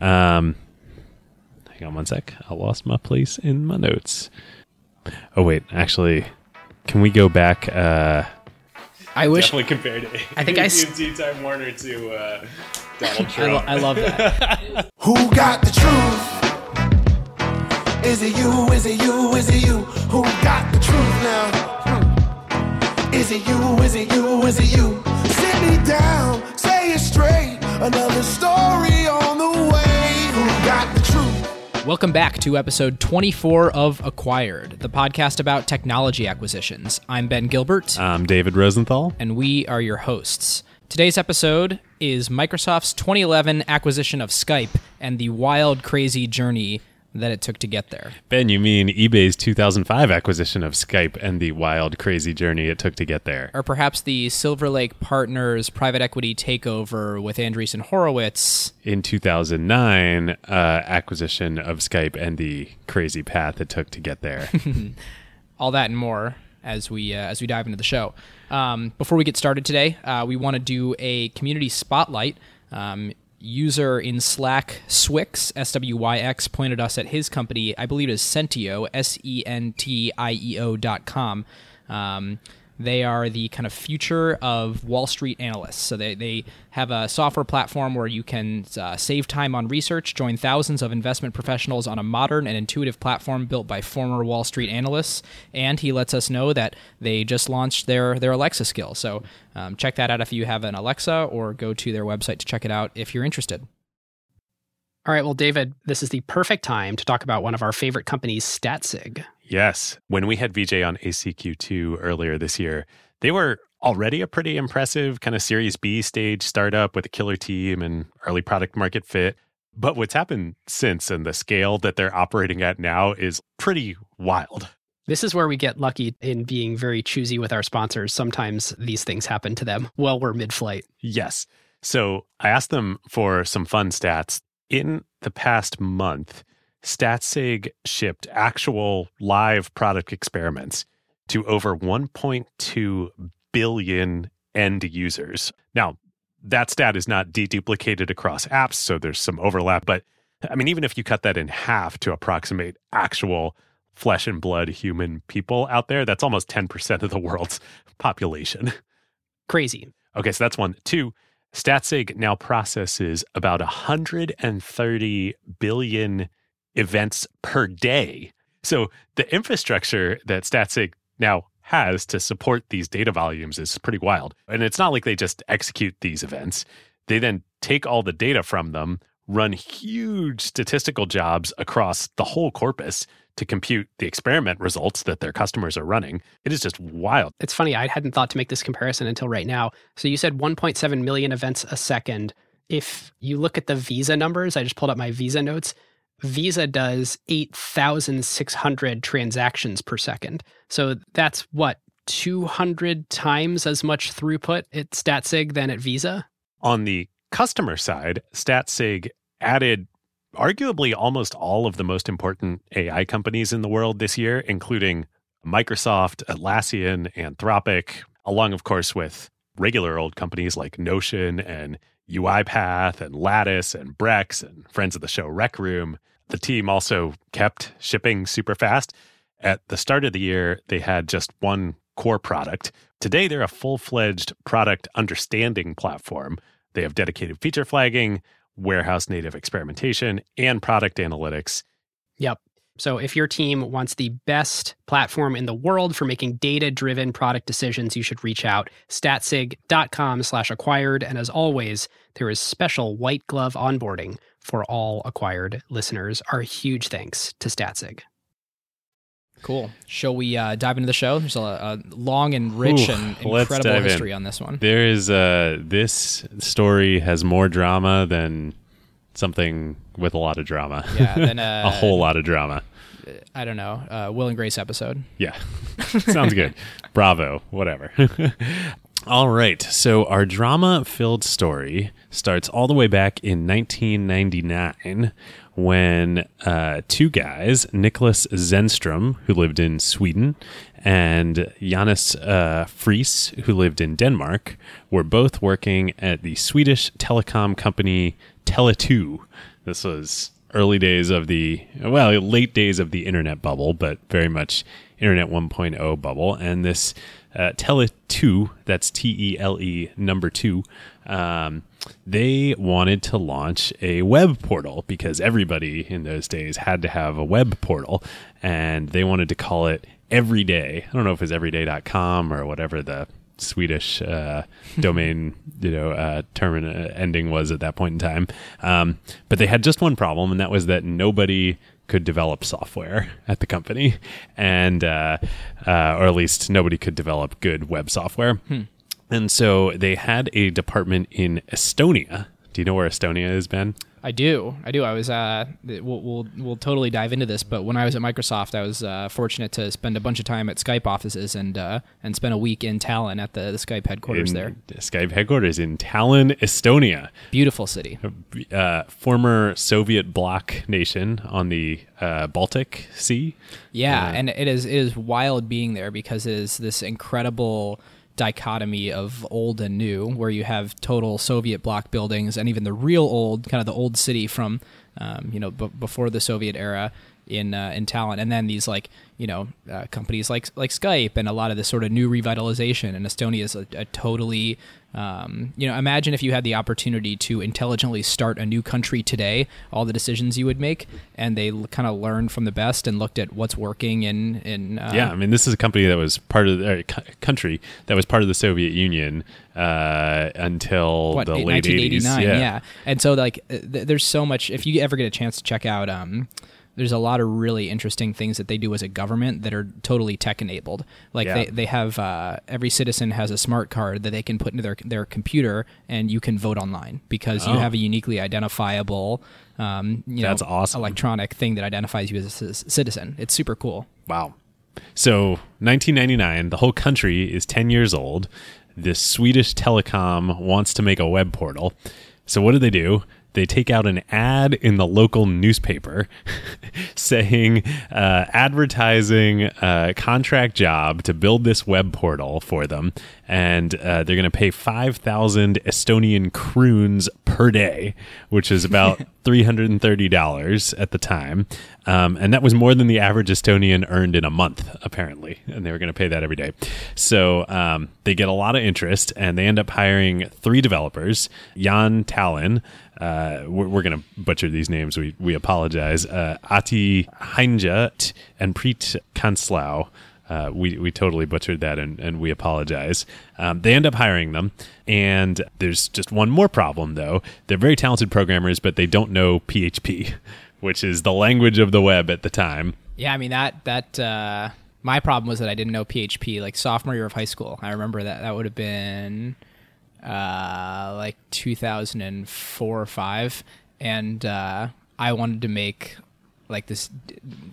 Um, hang on one sec. I lost my place in my notes. Oh wait, actually, can we go back? Uh, I wish. definitely compared it. I think I AT&T Time Warner to uh, Donald I, lo- Trump. I love that. Who got the truth? Is it you? Is it you? Is it you? Who got the truth now? Hmm. Is it you? Is it you? Is it you? Sit me down, say it straight. Another story on the way. Who got the truth? Welcome back to episode 24 of Acquired, the podcast about technology acquisitions. I'm Ben Gilbert, I'm David Rosenthal. and we are your hosts. Today's episode is Microsoft's 2011 acquisition of Skype and the wild, crazy journey that it took to get there. Ben, you mean eBay's 2005 acquisition of Skype and the wild, crazy journey it took to get there? Or perhaps the Silver Lake Partners private equity takeover with Andreessen Horowitz. In 2009, uh, acquisition of Skype and the crazy path it took to get there. all that and more as we uh, as we dive into the show. Um, before we get started today, uh, we want to do a community spotlight. Um, user in Slack Swyx S W Y X pointed us at his company. I believe it is Sentieo S E N T I E O dot com. Um, they are the kind of future of Wall Street analysts. So they, they have a software platform where you can uh, save time on research, join thousands of investment professionals on a modern and intuitive platform built by former Wall Street analysts. And he lets us know that they just launched their, their Alexa skill. So um, check that out if you have an Alexa or go to their website to check it out if you're interested. All right, well, David, this is the perfect time to talk about one of our favorite companies, Statsig. yes. When we had VJ on ACQ2 earlier this year, they were already a pretty impressive kind of Series B stage startup with a killer team and early product market fit. But what's happened since and the scale that they're operating at now is pretty wild. This is where we get lucky in being very choosy with our sponsors. Sometimes these things happen to them while we're mid flight. Yes. So I asked them for some fun stats. In the past month, StatSig shipped actual live product experiments to over 1.2 billion end users. Now, that stat is not deduplicated across apps, so there's some overlap. But I mean, even if you cut that in half to approximate actual flesh and blood human people out there, that's almost 10% of the world's population. Crazy. Okay, so that's one. Two, StatSig now processes about 130 billion events per day. So the infrastructure that StatSig now has to support these data volumes is pretty wild. And it's not like they just execute these events. They then take all the data from them, run huge statistical jobs across the whole corpus to compute the experiment results that their customers are running. It is just wild. It's funny, I hadn't thought to make this comparison until right now. So you said 1.7 million events a second. If you look at the Visa numbers, I just pulled up my Visa notes. Visa does 8,600 transactions per second. So that's what, 200 times as much throughput at StatSig than at Visa? On the customer side, StatSig added arguably almost all of the most important AI companies in the world this year, including Microsoft, Atlassian, Anthropic, along, of course, with regular old companies like Notion and UiPath and Lattice and Brex and friends of the show Rec Room. The team also kept shipping super fast. At the start of the year, they had just one core product. Today, they're a full fledged product understanding platform. They have dedicated feature flagging, warehouse native experimentation, and product analytics. Yep. So if your team wants the best platform in the world for making data-driven product decisions, you should reach out statsig.com slash acquired. And as always, there is special white glove onboarding for all acquired listeners. Our huge thanks to Statsig. Cool. Shall we uh, dive into the show? There's a, a long and rich Ooh, and incredible dive in. history on this one. There is uh this story has more drama than something with a lot of drama. Yeah, then uh, a whole lot of drama. I don't know, uh, Will and Grace episode. Yeah. Sounds good. Bravo. Whatever. all right. So our drama filled story starts all the way back in 1999 when uh, two guys, Niklas Zennström, who lived in Sweden, and Janus uh, Friis, who lived in Denmark, were both working at the Swedish telecom company Tele2. This was early days of the well, late days of the internet bubble, but very much internet 1.0 bubble. And this uh, Tele 2, that's T E L E number two, um, they wanted to launch a web portal because everybody in those days had to have a web portal, and they wanted to call it Everyday. I don't know if it's everyday.com or whatever the Swedish uh, domain, you know, uh, term uh, ending was at that point in time. Um, but they had just one problem, and that was that nobody could develop software at the company, and uh, uh, or at least nobody could develop good web software. And so they had a department in Estonia. Do you know where Estonia is, Ben? I do. I do. I was. Uh, we'll, we'll we'll totally dive into this. But when I was at Microsoft, I was uh, fortunate to spend a bunch of time at Skype offices and uh, and spend a week in Tallinn at the, the Skype headquarters In- there. Skype headquarters in Tallinn, Estonia. Beautiful city. uh, former Soviet bloc nation on the uh, Baltic Sea. Yeah, and it is it is wild being there because it is this incredible dichotomy of old and new, where you have total Soviet bloc buildings and even the real old, kind of the old city from, um, you know, b- before the Soviet era in uh, in Tallinn, and then these like you know uh, companies like like Skype and a lot of this sort of new revitalization. And Estonia is a, a totally um, you know, imagine if you had the opportunity to intelligently start a new country today, all the decisions you would make, and they kind of learned from the best and looked at what's working in in uh, yeah, I mean, this is a company that was part of the uh, country that was part of the Soviet Union uh, until what the late 1989 80s. yeah. and so like uh, th- there's so much if you ever get a chance to check out um there's a lot of really interesting things that they do as a government that are totally tech enabled like Yeah. they, they have uh, every citizen has a smart card that they can put into their their computer and you can vote online because you Oh. have a uniquely identifiable um, you That's know, awesome. electronic thing that identifies you as a c- citizen it's super cool Wow. So 1999, the whole country is 10 years old. This Swedish telecom wants to make a web portal. So what do they do? They take out an ad in the local newspaper saying, uh, advertising a contract job to build this web portal for them. And uh, they're going to pay 5,000 Estonian kroons per day, which is about $330 at the time. Um, and that was more than the average Estonian earned in a month, apparently. And they were going to pay that every day. So um, they get a lot of interest and they end up hiring three developers Jaan Tallinn. Uh, we're we're going to butcher these names. We, we apologize. Uh, Ahti Heinja and Priit Kanslau. Uh, we, we totally butchered that and, and we apologize. Um, they end up hiring them. And there's just one more problem, though. They're very talented programmers, but they don't know PHP, which is the language of the web at the time. Yeah, I mean that that uh, my problem was that I didn't know PHP like sophomore year of high school. I remember that that would have been uh, like 2004 or five, and uh, I wanted to make like this.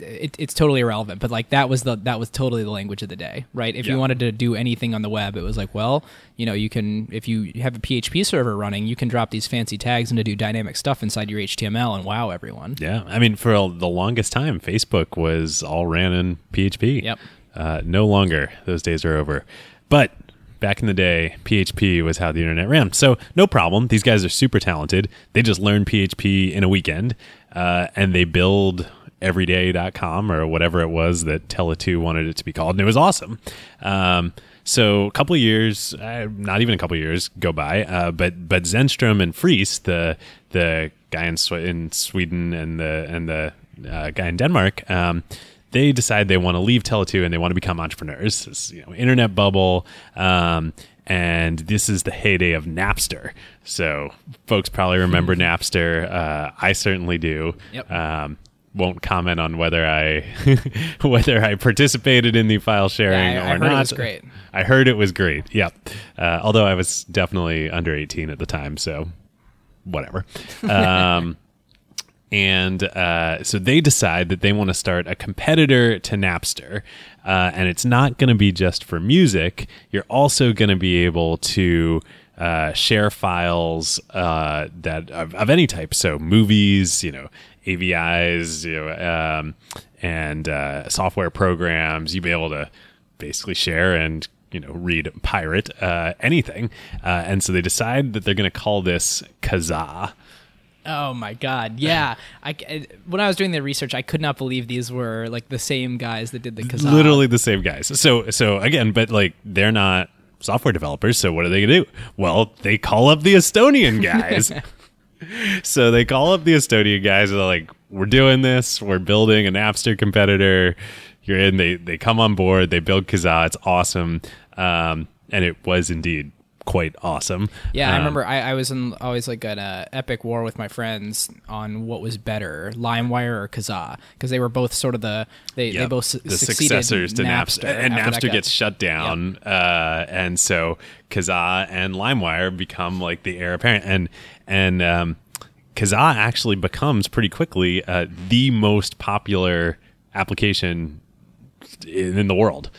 It, it's totally irrelevant, but like that was the that was totally the language of the day, right? If Yeah. you wanted to do anything on the web, it was like, well, you know, you can if you have a PHP server running, you can drop these fancy tags and to do dynamic stuff inside your HTML and wow everyone. Yeah. I mean, for the longest time, Facebook was all ran in PHP. Yep. Uh, no longer. Those days are over. But back in the day, PHP was how the internet ran. So no problem. These guys are super talented. They just learn PHP in a weekend uh, and they build everyday.com or whatever it was that Tele2 wanted it to be called. And it was awesome. Um, so a couple years, uh, not even a couple years go by, uh, but but Zennström and Friis, the the guy in, in Sweden and the and the uh, guy in Denmark, um, they decide they want to leave Tele2 and they want to become entrepreneurs. This, you know, internet bubble. Um, and this is the heyday of Napster. So, folks probably remember Napster. Uh, I certainly do. Yep. Um, won't comment on whether I whether I participated in the file sharing Yeah, I- I or heard it not. was great. I heard it was great. Yep. Uh, although I was definitely under 18 at the time, so whatever. Um, and uh, so they decide that they want to start a competitor to Napster, uh, and it's not going to be just for music. You're also going to be able to uh, share files uh, that of, of any type, so movies, you know, AVIs, you know, um, and uh, software programs. You'll be able to basically share and you know read pirate uh, anything, and so they decide that they're going to call this Kazaa. Oh my god, yeah. I, I- when I was doing the research, I could not believe these were like the same guys that did the Kazaa. literally the same guys. So so again, but like they're not software developers. So what are they gonna do? Well, they call up the Estonian guys. so they call up the Estonian guys. And they're like, "We're doing this. We're building a Napster competitor. You're in." They they come on board. They build Kazaa. It's awesome, um, and it was indeed quite awesome. Yeah, I Um, remember I, I was in always like an uh, epic war with my friends on what was better, LimeWire or Kazaa, because they were both sort of the they, they both su- the successors to Napster, and Napster gets shut down, uh, and so Kazaa and LimeWire become like the heir apparent, and and um, Kazaa actually becomes pretty quickly uh, the most popular application in, in the world.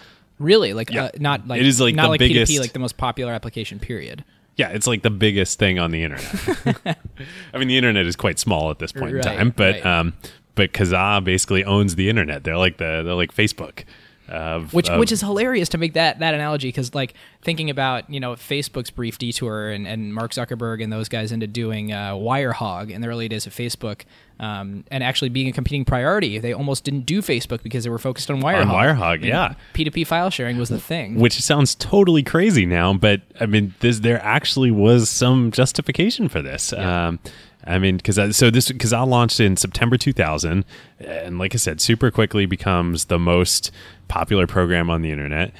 Really, like Yeah. uh, not like It is, like, not the like biggest- P2P, like the most popular application. Period. Yeah, it's like the biggest thing on the internet. I mean, the internet is quite small at this point Right, in time, but right. um, but Kazaa basically owns the internet. They're like the they're like Facebook. Of, which of- which is hilarious to make that that analogy because like thinking about you know Facebook's brief detour and, and Mark Zuckerberg and those guys into doing uh, Wirehog in the early days of Facebook um, and actually being a competing priority. They almost didn't do Facebook because they were focused on Wirehog. Wirehog, yeah. P two P file sharing was the thing. which sounds totally crazy now, but I mean, this there actually was some justification for this. Um, I mean, because so this because I launched in September 2000, and like I said, super quickly becomes the most popular program on the internet,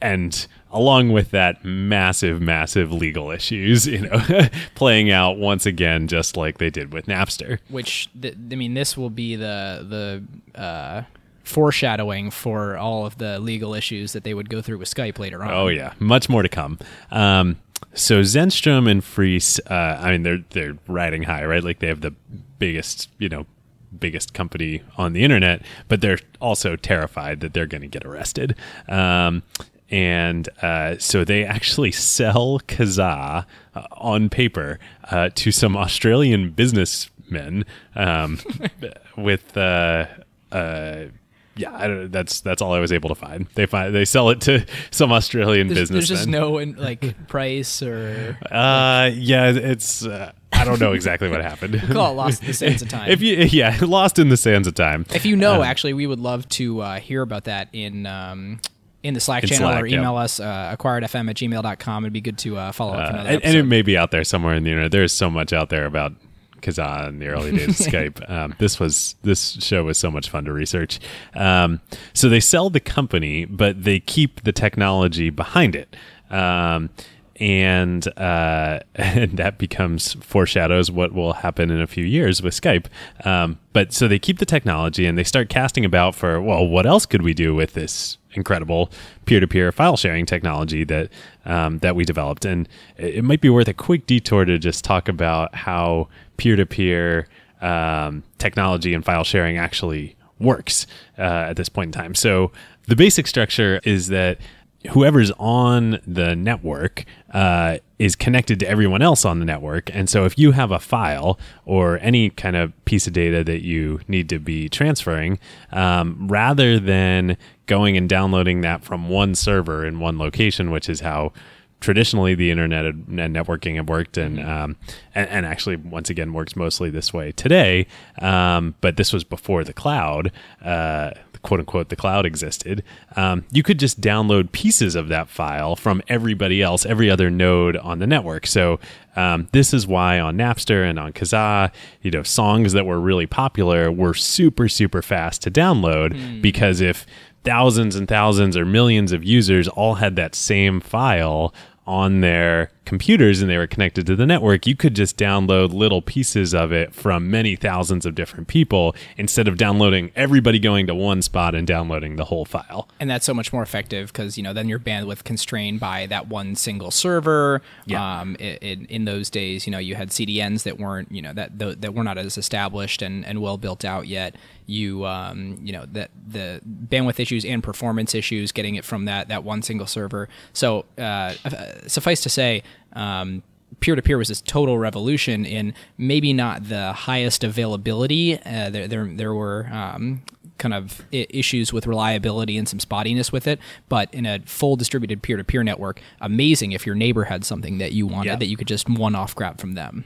and along with that, massive, massive legal issues, you know, playing out once again, just like they did with Napster. which th- I mean, this will be the the uh, foreshadowing for all of the legal issues that they would go through with Skype later on. Oh yeah, much more to come. Um, so Zennström and Friis, uh, I mean, they're they're riding high, right? Like they have the biggest, you know, biggest company on the internet, but they're also terrified that they're going to get arrested. Um, and uh, so they actually sell Kazaa uh, on paper uh, to some Australian businessmen um, with. Yeah, I don't, that's that's all I was able to find. They find they sell it to some Australian There's, businessmen. there's just no like price or Uh, yeah, it's. Uh, I don't know exactly what happened. call it lost in the sands of time. if you, yeah, lost in the sands of time. If you know, Um, actually, we would love to uh, hear about that in um, in the Slack In channel Slack, or yeah. email us uh, acquiredfm at gmail.com. It'd be good to uh, follow up. Uh, another and, and it may be out there somewhere in the internet. There's so much out there about Kazaa in the early days of Skype. Um, this was this show was so much fun to research. Um, so they sell the company, but they keep the technology behind it. Um, and uh, and that becomes foreshadows what will happen in a few years with Skype. Um, but so they keep the technology and they start casting about for well, what else could we do with this incredible peer-to-peer file sharing technology that um, that we developed? And it it might be worth a quick detour to just talk about how peer-to-peer um, technology and file sharing actually works uh, at this point in time. So the basic structure is that whoever's on the network uh, is connected to everyone else on the network. And so if you have a file or any kind of piece of data that you need to be transferring, um, rather than going and downloading that from one server in one location, which is how traditionally the internet and networking have worked and, um, and and actually once again works mostly this way today. Um, but this was before the cloud uh, quote unquote the cloud existed. Um, you could just download pieces of that file from everybody else every other node on the network. So um, this is why on Napster and on Kazaa, you know, songs that were really popular were super, super fast to download because if thousands and thousands or millions of users all had that same file on their computers and they were connected to the network, you could just download little pieces of it from many thousands of different people instead of downloading everybody going to one spot and downloading the whole file. and that's so much more effective because you know then your bandwidth constrained by that one single server. Yeah. Um, i in, in those days, you know, you had CDNs that weren't you know that that were not as established and, and well built out yet. You um, you know that the bandwidth issues and performance issues getting it from that that one single server. So uh, suffice to say. Um, peer-to-peer was this total revolution in maybe not the highest availability. Uh, there, there, there were um, kind of I- issues with reliability and some spottiness with it, but in a full distributed peer-to-peer network, amazing if your neighbor had something that you wanted Yeah. that you could just one-off grab from them.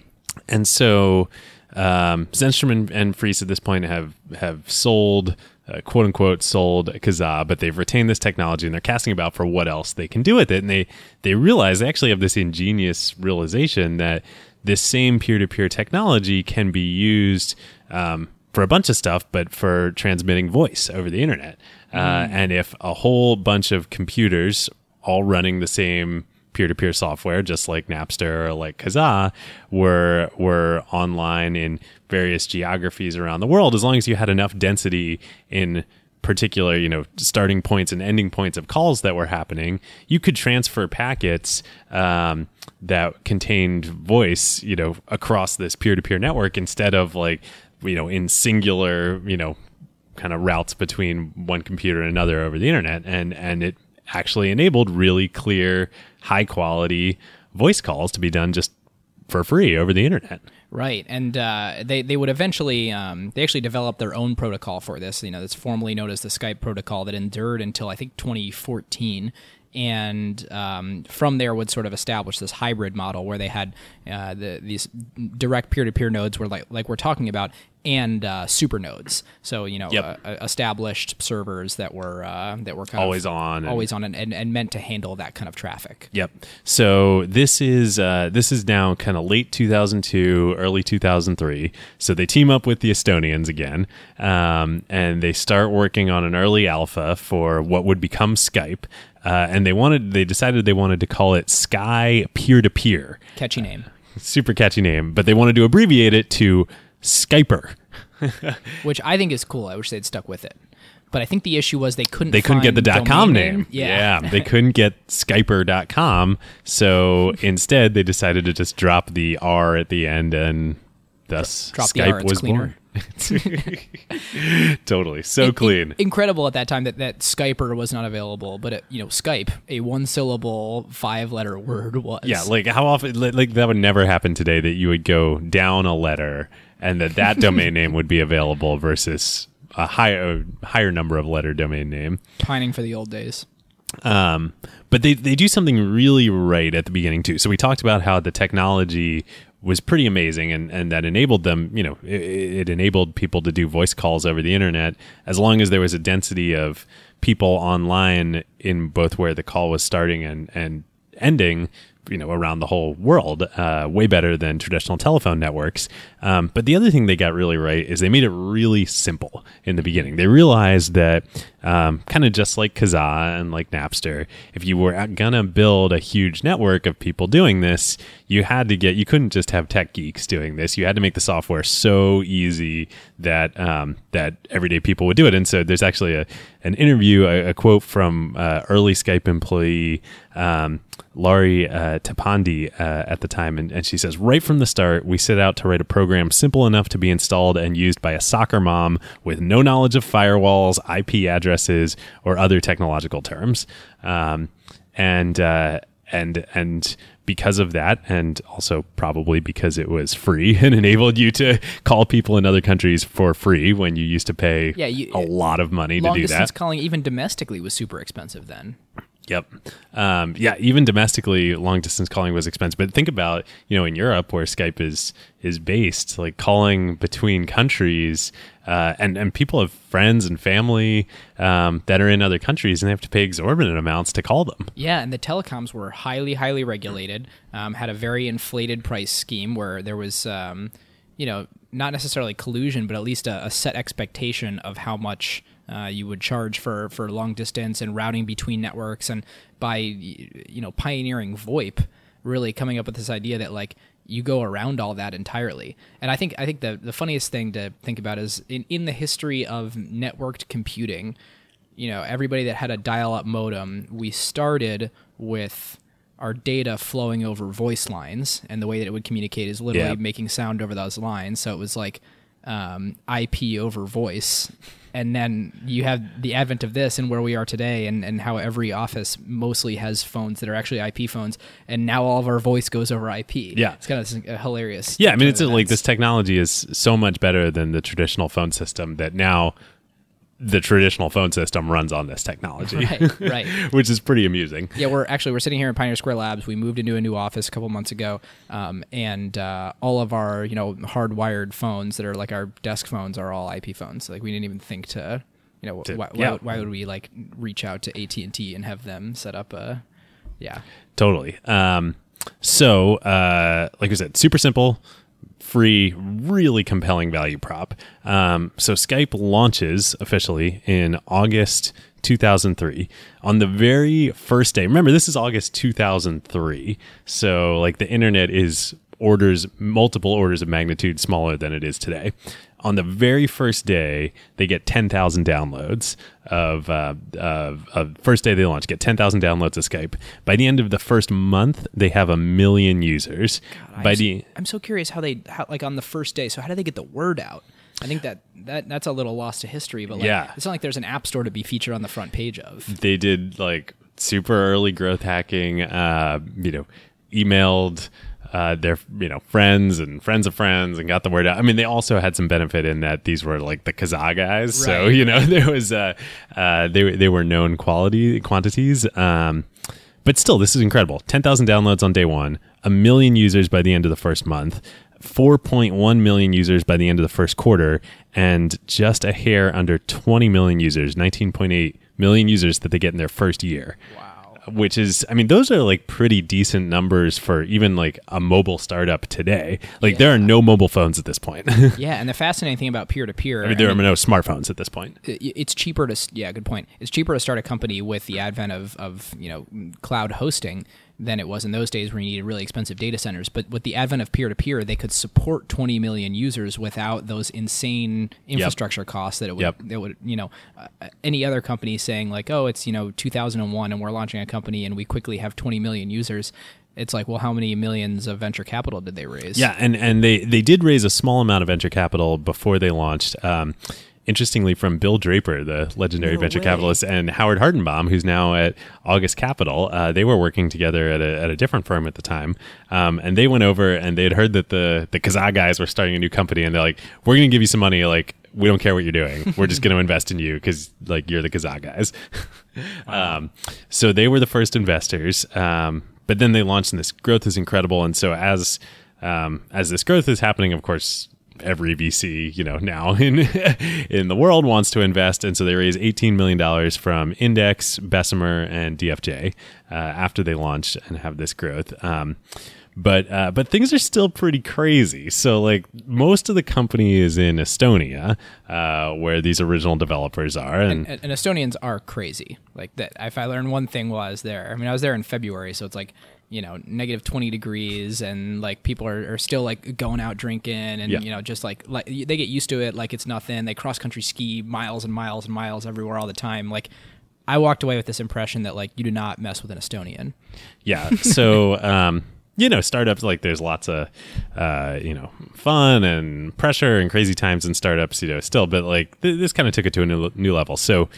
and so um, Zennström and, and Friis at this point have have sold. Uh, quote unquote sold Kazaa, but they've retained this technology and they're casting about for what else they can do with it. And they they realize they actually have this ingenious realization that this same peer to peer technology can be used um, for a bunch of stuff, but for transmitting voice over the internet. Uh, and if a whole bunch of computers all running the same peer-to-peer software, just like Napster or like Kazaa, were were online in various geographies around the world. As long as you had enough density in particular, you know, starting points and ending points of calls that were happening, you could transfer packets um, that contained voice, you know, across this peer-to-peer network instead of like, you know, in singular, you know, kind of routes between one computer and another over the internet, and and it actually enabled really clear, high quality voice calls to be done just for free over the internet. Right, and uh, they they would eventually um, they actually developed their own protocol for this. You know, that's formally known as the Skype protocol that endured until I think 2014, and um, from there would sort of establish this hybrid model where they had uh, the, these direct peer-to-peer nodes, where like like we're talking about, and uh, super nodes. So you know, Yep. uh, established servers that were uh, that were kind Always of on and- always on, and, and, and meant to handle that kind of traffic. Yep. So this is uh, this is now kind of late 2002, early 2003. So they team up with the Estonians again, um, and they start working on an early alpha for what would become Skype. Uh, and they wanted, they decided they wanted to call it Sky Peer to Peer. Catchy name. Super catchy name, but they wanted to abbreviate it to Skyper. which I think is cool. I wish they'd stuck with it. But I think the issue was they couldn't. They couldn't get the dot com domain name. Yeah. they couldn't get Skyper.com. So instead, they decided to just drop the R at the end, and thus Drop Skype R, was cleaner. born. totally, so clean. Incredible at that time that that Skyper was not available, but it, you know Skype, a one syllable five letter word was. yeah, like how often, like that would never happen today that you would go down a letter and that that domain name would be available versus a higher higher number of letter domain name. pining for the old days. Um, but they, they do something really right at the beginning too. So we talked about how the technology was pretty amazing and, and that enabled them, you know, it, it enabled people to do voice calls over the internet as long as there was a density of people online in both where the call was starting and, and ending, you know, around the whole world, uh, way better than traditional telephone networks. Um, but the other thing they got really right is they made it really simple in the beginning. They realized that, um, kind of just like Kazaa and like Napster, if you were gonna build a huge network of people doing this, you had to get, you couldn't just have tech geeks doing this. You had to make the software so easy that, um, that everyday people would do it. And so there's actually a, an interview, a, a quote from uh, early Skype employee um, Laurie uh, Tapandi uh, at the time, and, and she says, right from the start, we set out to write a program simple enough to be installed and used by a soccer mom with no knowledge of firewalls, IP addresses, or other technological terms. Um, and uh, and and because of that, and also probably because it was free and enabled you to call people in other countries for free when you used to pay Yeah, you- a lot of money to Long do distance that. calling, even domestically, was super expensive then. Yep. Um, yeah, even domestically, long distance calling was expensive. But think about you know in Europe where Skype is is based, like calling between countries, uh, and and people have friends and family um, that are in other countries, and they have to pay exorbitant amounts to call them. Yeah, and the telecoms were highly, highly regulated. Um, had a very inflated price scheme where there was, um, you know, not necessarily collusion, but at least a, a set expectation of how much uh, you would charge for for long distance and routing between networks. And by you know pioneering VoIP, really coming up with this idea that like you go around all that entirely. And I think I think the the funniest thing to think about is in in the history of networked computing you know, everybody that had a dial-up modem, we started with our data flowing over voice lines, and the way that it would communicate is literally Yeah. making sound over those lines. So it was like um, IP over voice, and then you have the advent of this and where we are today, and, and how every office mostly has phones that are actually IP phones, and now all of our voice goes over IP. Yeah. it's kind of hilarious. Yeah, I mean, it's of like this technology is so much better than the traditional phone system that now the traditional phone system runs on this technology, Right, right. which is pretty amusing. Yeah, we're actually we're sitting here in Pioneer Square Labs. We moved into a new office a couple months ago, um, and uh, all of our you know hardwired phones that are like our desk phones are all IP phones. Like we didn't even think to, you know, To- why, yeah. why, why would we like reach out to AT and T and have them set up a, yeah, Totally. Um, so, uh, like I said, super simple, free, really compelling value prop. Um, so Skype launches officially in August 2003 on the very first day. Remember, this is August 2003. So, like, the internet is orders, multiple orders of magnitude smaller than it is today. On the very first day, they get 10,000 downloads of, uh, of, of first day they launch, get 10,000 downloads of Skype. By the end of the first month, they have a million users. By I'm, the I'm so curious how they how, like on the first day. So how do they get the word out? I think that, that that's a little lost to history, but like, Yeah. it's not like there's an app store to be featured on the front page of. they did like super early growth hacking uh you know emailed uh, their you know friends and friends of friends and got the word out. I mean, they also had some benefit in that these were like the Kazaa guys, so you know there was uh, uh, they they were known quality quantities. Um, but still, this is incredible. Ten thousand downloads on day one, a million users by the end of the first month. 4.1 million users by the end of the first quarter, and just a hair under 20 million users, 19.8 million users that they get in their first year which is i mean those are like pretty decent numbers for even like a mobile startup today. Like there are no mobile phones at this point. Yeah, and the fascinating thing about peer to peer, I mean there are no smartphones at this point. It's cheaper to yeah good point. It's cheaper to start a company with the advent of, of you know cloud hosting than it was in those days where you needed really expensive data centers. But with the advent of peer-to-peer they could support 20 million users without those insane infrastructure costs that it would Yep. that would you know uh, any other company saying like oh it's you know 2001 and we're launching a company and we quickly have 20 million users. It's like well how many millions of venture capital did they raise? Yeah and and they they did raise a small amount of venture capital before they launched. Um Interestingly, from Bill Draper, the legendary No venture way. capitalist, and Howard Hartenbaum, who's now at August Capital, uh, they were working together at a, at a different firm at the time, um, and they went over and they had heard that the the Kazaa guys were starting a new company, and they're like, "We're going to give you some money, like we don't care what you're doing, we're just going to invest in you because like you're the Kazaa guys." um, so they were the first investors, um, but then they launched, and this growth is incredible, and so as um, as this growth is happening, of course, every VC, you know, now in in the world wants to invest, and so they raise eighteen million dollars from Index, Bessemer, and DFJ uh, after they launch and have this growth. Um, but uh, but things are still pretty crazy. So like most of the company is in Estonia, uh, where these original developers are, and, and, and Estonians are crazy. Like that. If I learned one thing while I was there, I mean, I was there in February, so it's like you know negative twenty degrees, and like people are, are still like going out drinking, and Yeah. you know just like like they get used to it, like it's nothing. They cross country ski miles and miles and miles everywhere all the time. Like I walked away with this impression that like you do not mess with an Estonian. yeah so um you know startups like there's lots of uh you know fun and pressure and crazy times in startups you know still but like th- this kind of took it to a new, new level so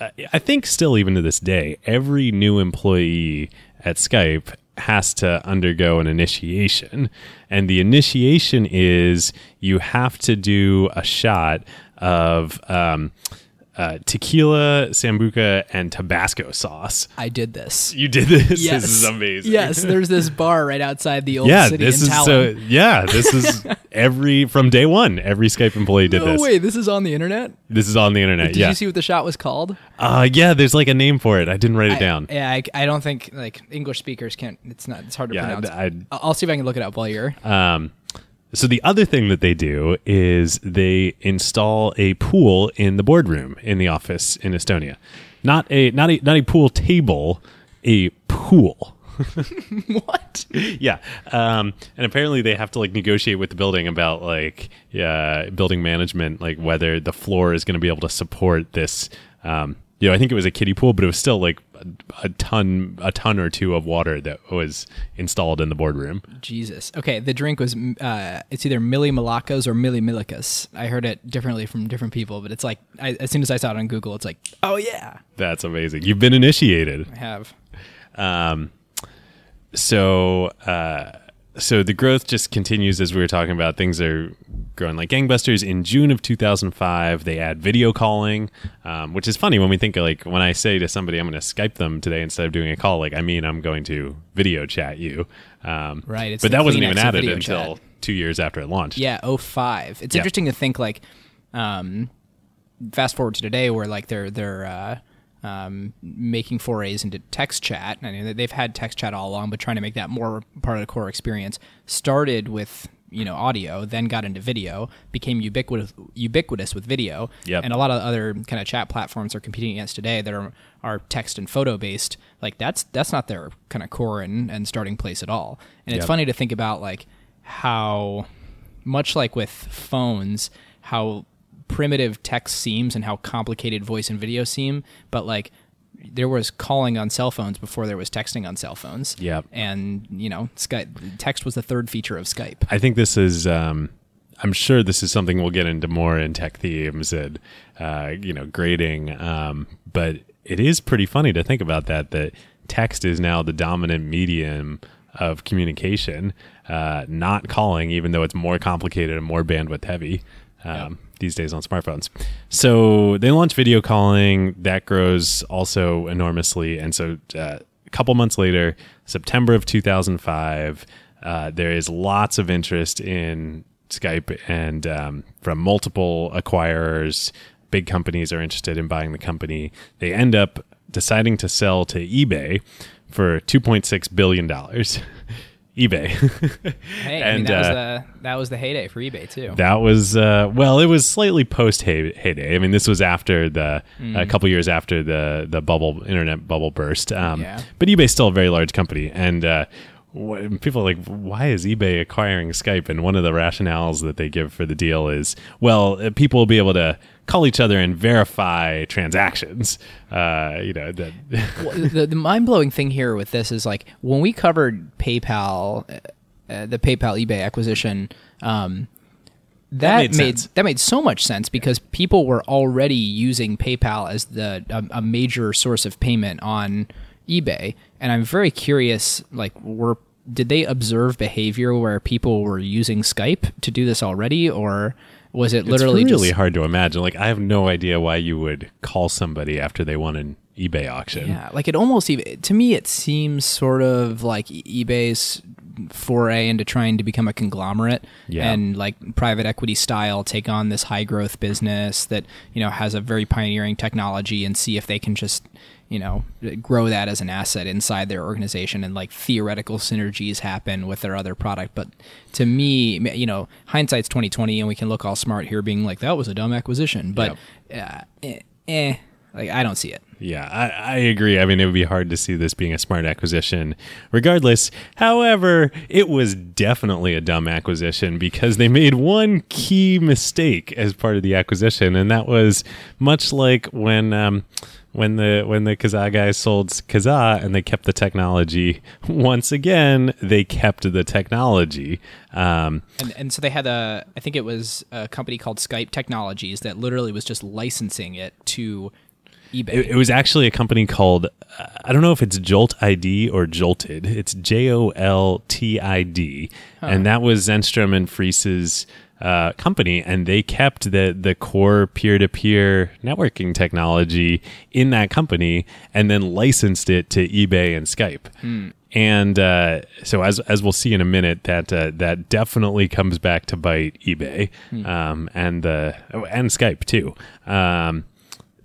uh, i think still even to this day every new employee at skype has to undergo an initiation. And the initiation is you have to do a shot of um uh, tequila, sambuca, and Tabasco sauce. I did this. You did this. This is amazing. Yes, there's this bar right outside the old yeah, city this in is so. Yeah, this is every from day one. Every Skype employee did no this. way, this is on the internet. This is on the internet. Did yeah, you see what the shot was called? uh, yeah. There's like a name for it. I didn't write it down. I, yeah, I, I don't think like English speakers can't. It's not. It's hard to Yeah, pronounce. I- I'll I'll see if I can look it up while you're. Um, so the other thing that they do is they install a pool in the boardroom in the office in Estonia. Not a not a not a pool table, a pool. what? yeah um and apparently they have to like negotiate with the building about like yeah building management like whether the floor is going to be able to support this um you know i think it was a kiddie pool but it was still like a, a ton a ton or two of water that was installed in the boardroom Jesus. Okay, the drink was. Uh, it's either Milli Malakas or Milli Milikas. I heard it differently from different people, but it's like I, as soon as I saw it on Google, it's like, oh yeah, that's amazing you've been initiated I have. Um, so uh, so the growth just continues as we were talking about. Things are growing like gangbusters. In June of 2005, they add video calling, um, which is funny when we think like when I say to somebody I'm going to Skype them today instead of doing a call, like I mean I'm going to video chat you. Um, Right, it's but that wasn't even added until chat. two years after it launched. Yeah, 05. It's Yeah. interesting to think like um fast forward to today where like they're they're uh um, making forays into text chat. I mean, they've had text chat all along, but trying to make that more part of the core experience. Started with you know audio, then got into video, became ubiquitous ubiquitous with video, Yep. and a lot of other kind of chat platforms are competing against today that are are text and photo based. Like that's that's not their kind of core and, and starting place at all. And it's Yep. funny to think about like how much like with phones, how primitive text seems and how complicated voice and video seem, but like there was calling on cell phones before there was texting on cell phones. Yeah. And, you know, Skype text was the third feature of Skype. I think this is. Um, I'm sure this is something we'll get into more in tech themes and uh, you know grading. Um, but it is pretty funny to think about that. That text is now the dominant medium of communication, uh, not calling, even though it's more complicated and more bandwidth heavy. Um, These days on smartphones. So they launch video calling. That grows also enormously. And so uh, a couple months later, September of 2005, uh, there is lots of interest in Skype and um, from multiple acquirers. Big companies are interested in buying the company. They end up deciding to sell to eBay for $2.6 billion. eBay. Hey, I mean, And, that, was uh, the, that was the heyday for eBay, too. That was uh, well, it was slightly post heyday. I mean, this was after the a couple years after the the bubble internet bubble burst. Um, Yeah. But eBay's still a very large company, and uh, people are like, why is eBay acquiring Skype? And one of the rationales that they give for the deal is, well, uh, people will be able to call each other and verify transactions. Uh, you know that. Well, the, the mind blowing thing here with this is like when we covered PayPal, uh, the PayPal eBay acquisition, um, that, made made, that made so much sense because people were already using PayPal as the a, a major source of payment on eBay, and I'm very curious, like, were did they observe behavior where people were using Skype to do this already, or was it literally it's really just hard to imagine. Like, I have no idea why you would call somebody after they won an eBay auction. Yeah, like it almost even to me it seems sort of like eBay's foray into trying to become a conglomerate Yeah. and like private equity style take on this high growth business that, you know, has a very pioneering technology and see if they can just, you know, grow that as an asset inside their organization and like theoretical synergies happen with their other product. But to me, you know, hindsight's 2020 and we can look all smart here being like that was a dumb acquisition, but uh, eh, eh, like I don't see it. Yeah, I, I agree. I mean, it would be hard to see this being a smart acquisition regardless. However, it was definitely a dumb acquisition because they made one key mistake as part of the acquisition, and that was much like when. Um, when the when the Kazaa guys sold Kazaa and they kept the technology, once again they kept the technology. Um, And, and so they had a, I think it was a company called Skype Technologies that literally was just licensing it to eBay. It, it was actually a company called uh, I don't know if it's Jolt ID or Jolted. It's J O L T I D, and that was Zenstrom and Fries's uh, company, and they kept the the core peer to peer networking technology in that company, and then licensed it to eBay and Skype. And uh, so, as as we'll see in a minute, that uh, that definitely comes back to bite eBay um, and the and Skype too. Um,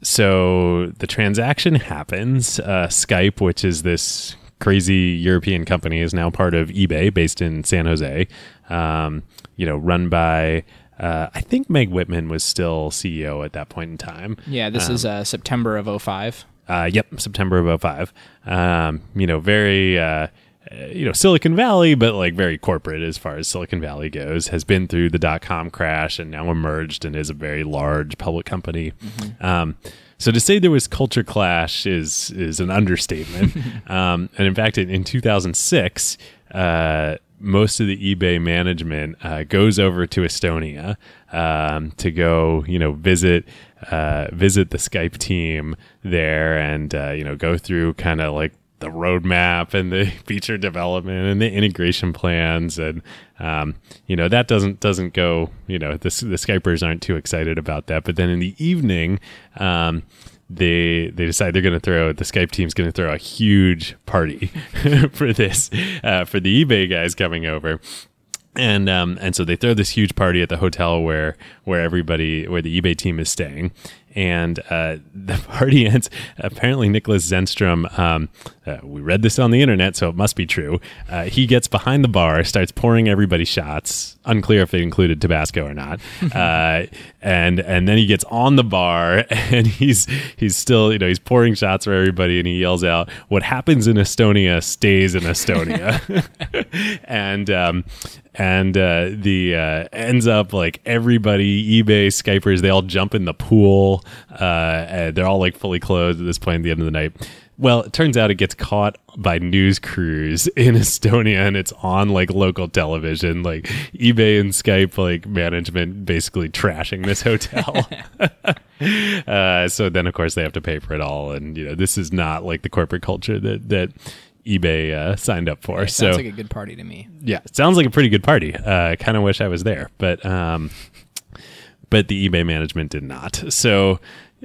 so the transaction happens. Uh, Skype, which is this crazy European company, is now part of eBay, based in San Jose. Um, you know, run by uh, I think Meg Whitman was still CEO at that point in time. yeah, this is uh, September of 05. Uh, yep, September of 05. Um, you know, very, uh, uh, you know, Silicon Valley, but like very corporate as far as Silicon Valley goes, has been through the dot com crash and now emerged and is a very large public company. Um, so to say there was culture clash is is an understatement. um, and in fact, in, in 2006, uh, most of the eBay management uh, goes over to Estonia um, to go, you know, visit uh, visit the Skype team there, and uh, you know, go through kind of like the roadmap and the feature development and the integration plans and um, you know that doesn't doesn't go you know the, the Skypers aren't too excited about that. But then in the evening um, they they decide they're going to throw the Skype team's going to throw a huge party for this uh, for the eBay guys coming over. And um, and so they throw this huge party at the hotel where where everybody where the eBay team is staying, and uh, the party ends. Apparently, Nicholas Zennström. Um, uh, we read this on the internet, so it must be true. Uh, he gets behind the bar, starts pouring everybody shots. Unclear if they included Tabasco or not. Uh, and and then he gets on the bar, and he's he's still you know he's pouring shots for everybody, and he yells out, "What happens in Estonia stays in Estonia." and um, and uh, the uh, ends up like everybody eBay Skypers they all jump in the pool. Uh, they're all like fully clothed at this point at the end of the night. Well, it turns out it gets caught by news crews in Estonia and it's on like local television, like eBay and Skype like management basically trashing this hotel. uh, so then of course they have to pay for it all. And you know, this is not like the corporate culture that, that eBay uh, signed up for. It so sounds like a good party to me. yeah, it sounds like a pretty good party. Uh, I kind of wish I was there, but um, but the eBay management did not. So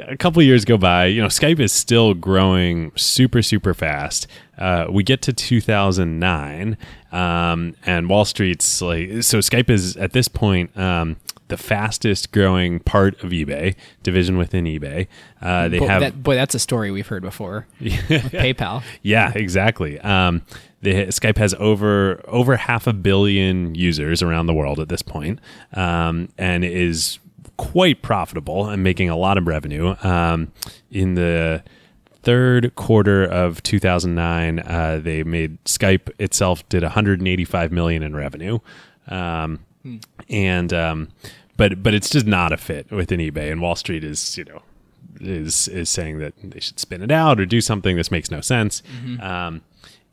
a couple years go by. You know, Skype is still growing super super fast. Uh, we get to 2009, um, and Wall Street's like so. Skype is at this point. Um, the fastest growing part of eBay division within eBay. Uh, they Boy, have that, boy, that's a story we've heard before. PayPal. yeah, exactly. Um, the Skype has over over half a billion users around the world at this point, um, and is quite profitable and making a lot of revenue. Um, in the third quarter of 2009, uh, they made Skype itself did 185 million in revenue, um, and um, but but it's just not a fit within eBay, and Wall Street is you know is is saying that they should spin it out or do something. This makes no sense. Um,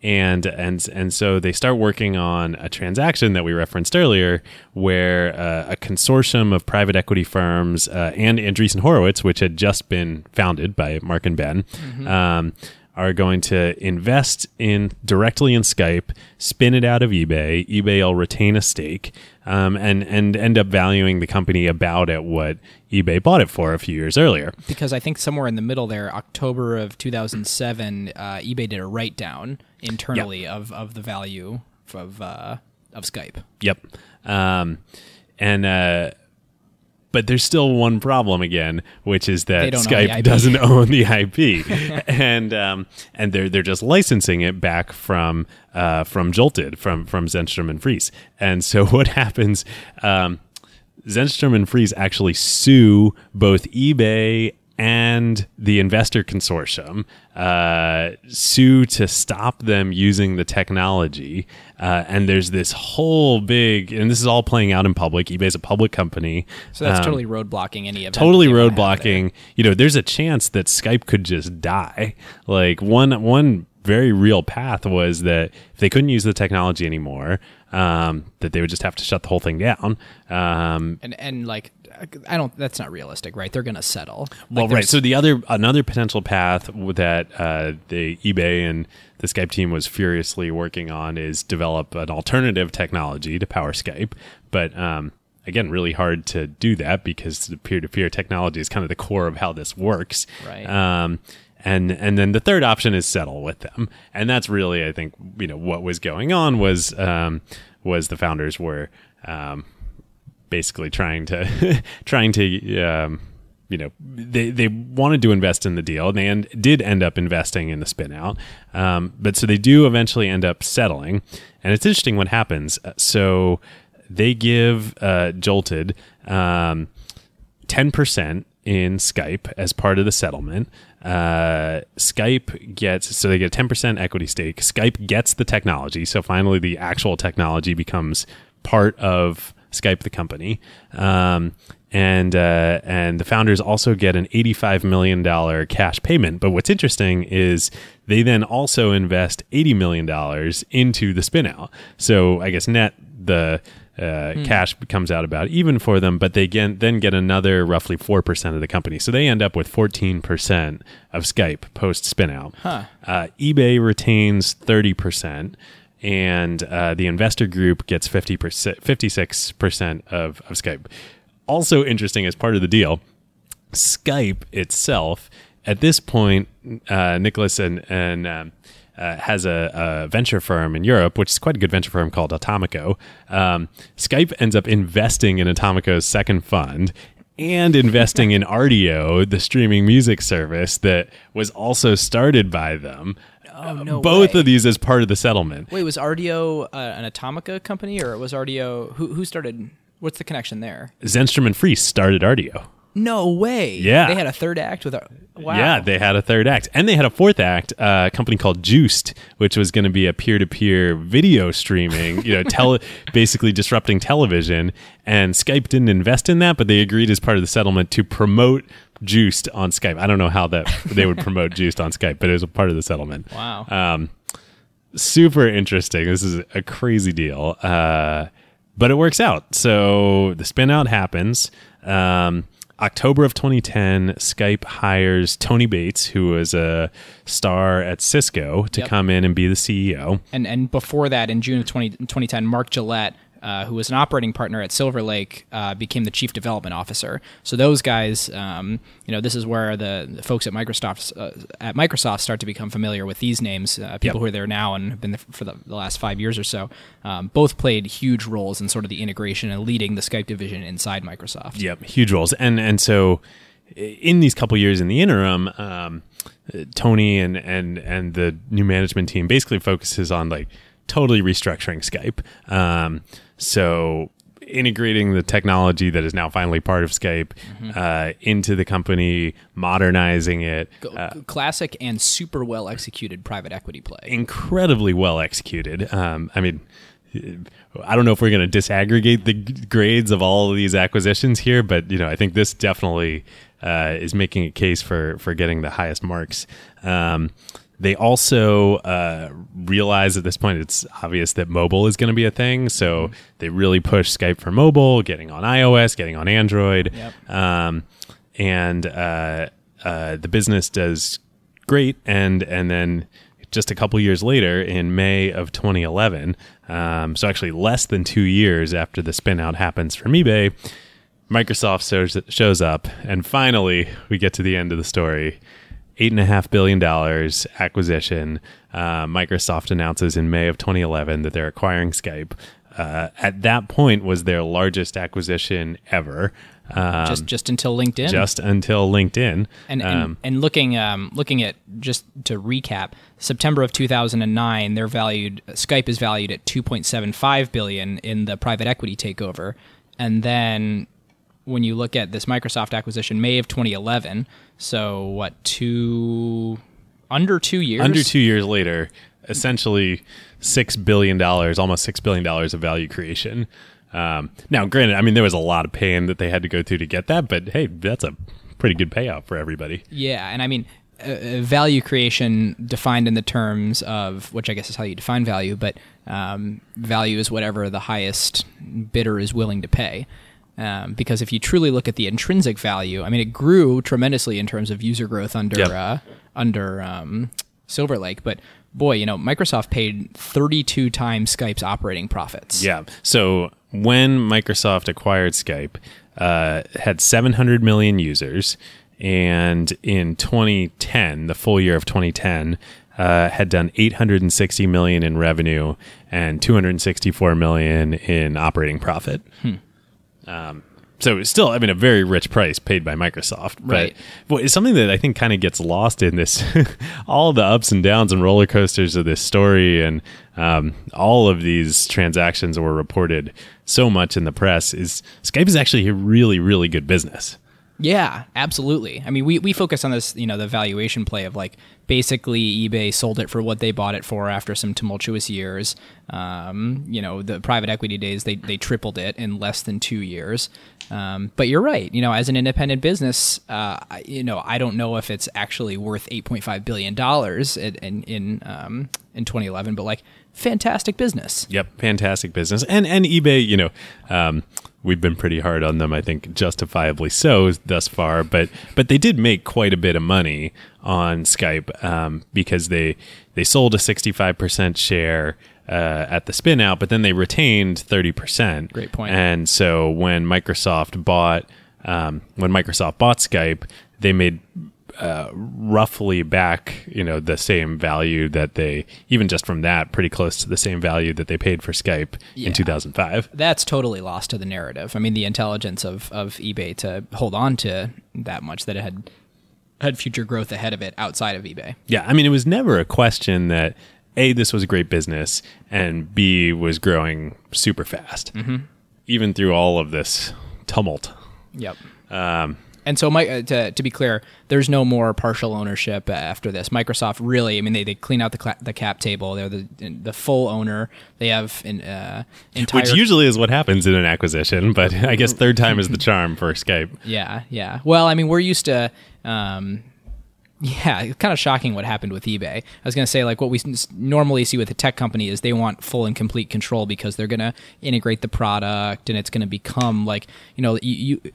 and and and so they start working on a transaction that we referenced earlier, where uh, a consortium of private equity firms uh, and Andreessen Horowitz, which had just been founded by Mark and Ben, um, are going to invest in directly in Skype, spin it out of eBay. eBay will retain a stake, um, and and end up valuing the company about at what eBay bought it for a few years earlier. because I think somewhere in the middle there, October of 2007, uh, eBay did a write down internally of, of the value of uh, of Skype. Yep. Um, and uh, but there's still one problem again, which is that own Skype doesn't own the IP, and um, and they're they're just licensing it back from uh, from Joltid from from Zennström and Friis. And so what happens? Um, Zennström and Friis actually sue both eBay and the investor consortium uh, sue to stop them using the technology. Uh, and there's this whole big, and this is all playing out in public. eBay's a public company. So that's Um, totally roadblocking any event. totally that they wanna have roadblocking. You know, there's a chance that Skype could just die. Like one one very real path was that if they couldn't use the technology anymore, um, that they would just have to shut the whole thing down. Um, and and like I don't. That's not realistic, right? They're gonna settle. Like, well, right. So the other another potential path that uh, the eBay and the Skype team was furiously working on is develop an alternative technology to power Skype, but um, again, really hard to do that because the peer-to-peer technology is kind of the core of how this works. Right. Um, and and then the third option is settle with them, and that's really I think you know what was going on was um, was the founders were. Um, basically trying to trying to um, you know they they wanted to invest in the deal and they end, did end up investing in the spin out um, but so they do eventually end up settling and it's interesting what happens Uh, so they give uh, Joltid um, 10% in Skype as part of the settlement. Uh, Skype gets, so they get a 10% equity stake. Skype gets the technology. So finally, the actual technology becomes part of Skype, the company. Um, and uh, and the founders also get an $85 million cash payment. But what's interesting is they then also invest $80 million into the spinout. So I guess net, the uh, cash comes out about even for them, but they get, then get another roughly 4% of the company. So they end up with 14% of Skype post spinout. Huh. Uh, eBay retains 30%, and uh, the investor group gets 50%, 56% of, of Skype. Also interesting as part of the deal, Skype itself, at this point, uh, Nicholas and, and um, uh, has a, a venture firm in Europe, which is quite a good venture firm called Atomico. Um, Skype ends up investing in Atomico's second fund and investing in Rdio, the streaming music service that was also started by them. Oh, no Both way. of these as part of the settlement. Wait, was Rdio uh, an Atomico company, or was Rdio who who started? What's the connection there? Zennström and Friis started Rdio. No way. Yeah. they had a third act with. Ar- Wow. Yeah, they had a third act, and they had a fourth act, uh, a company called Joost, which was going to be a peer-to-peer video streaming. You know, tele- basically disrupting television. And Skype didn't invest in that, but they agreed as part of the settlement to promote Joost on Skype. I don't know how that they would promote Joost on Skype, but it was a part of the settlement. Wow. Um, super interesting. This is a crazy deal. Uh, but it works out. So the spin out happens. Um, October of 2010, Skype hires Tony Bates, who was a star at Cisco, to Yep. come in and be the CEO. and and before that, in June of 20, 2010, Mark Gillette, uh, who was an operating partner at Silver Lake, uh, became the chief development officer. So those guys, um, you know, this is where the, the folks at Microsoft uh, at Microsoft start to become familiar with these names. Uh, people Yep. who are there now and have been there for the, the last five years or so. Um, both played huge roles in sort of the integration and leading the Skype division inside Microsoft. Yep, huge roles, and and so in these couple years in the interim, um, Tony and and and the new management team basically focuses on like totally restructuring Skype. Um, so integrating the technology that is now finally part of Skype uh, into the company, modernizing it. Go- Classic and super well executed private equity play. incredibly well executed. Um, I mean, I don't know if we're going to disaggregate the g- grades of all of these acquisitions here, but you know, I think this definitely uh, is making a case for for getting the highest marks. Um, they also uh, realize at this point it's obvious that mobile is going to be a thing, so they really push Skype for mobile, getting on iOS, getting on Android, Yep. um, and uh, uh, the business does great. And and then just a couple years later, in May of 2011, um, so actually less than two years after the spin out happens from eBay, Microsoft shows, shows up, and finally we get to the end of the story. Eight and a half billion dollars acquisition. Uh, Microsoft announces in May of 2011 that they're acquiring Skype. Uh, at that point, was their largest acquisition ever. Um, just just until LinkedIn. just until LinkedIn. And and, Um, and looking um, looking at just to recap, September of 2009, they're valued Skype is valued at 2.75 billion in the private equity takeover, and then when you look at this Microsoft acquisition, May of 2011, so what two under two years? under two years later, essentially six billion dollars, almost six billion dollars of value creation. Um, now, granted, I mean there was a lot of pain that they had to go through to get that, but hey, that's a pretty good payout for everybody. Yeah, and I mean, uh, uh, value creation defined in the terms of which I guess is how you define value, but um, value is whatever the highest bidder is willing to pay. Um, because if you truly look at the intrinsic value, I mean, it grew tremendously in terms of user growth under Yep. uh, under um, Silver Lake, but boy, you know, Microsoft paid 32 times Skype's operating profits. Yeah. So when Microsoft acquired Skype, uh, it had 700 million users, and in 2010, the full year of 2010, uh, had done 860 million in revenue and 264 million in operating profit. Um, so it's still, I mean, a very rich price paid by Microsoft. But Right. boy, it's something that I think kind of gets lost in this, all the ups and downs and roller coasters of this story, and um, all of these transactions were reported so much in the press. Is Skype is actually a really, really good business. Yeah, absolutely. I mean, we, we focus on this, you know, the valuation play of like basically eBay sold it for what they bought it for after some tumultuous years. Um, you know, the private equity days, they, they tripled it in less than two years. Um, but you're right. You know, as an independent business, uh, you know, I don't know if it's actually worth 8.5 billion dollars in in in, um, in 2011, but like fantastic business. Yep, fantastic business. And and eBay, you know, um, we've been pretty hard on them. I think justifiably so thus far. But but they did make quite a bit of money on Skype um, because they they sold a sixty five percent share. Uh, at the spin out, but then they retained 30%. Great point. And so when Microsoft bought um, when Microsoft bought Skype, they made uh, roughly back, you know, the same value that they even just from that, pretty close to the same value that they paid for Skype Yeah. in 2005. That's totally lost to the narrative. I mean, the intelligence of, of eBay to hold on to that much that it had had future growth ahead of it outside of eBay. Yeah, I mean, it was never a question that a this was a great business and b was growing super fast, mm-hmm. even through all of this tumult. Yep. Um, and so, my, uh, to, to be clear, there's no more partial ownership after this. Microsoft really, I mean, they, they clean out the, cla- the cap table. They're the the full owner. They have an uh, entire. Which usually is what happens in an acquisition, but I guess third time is the charm for Skype. Yeah, yeah. Well, I mean, we're used to. Um, yeah, it's kind of shocking what happened with eBay. I was going to say, like, what we normally see with a tech company is they want full and complete control because they're going to integrate the product and it's going to become like, you know, you, you.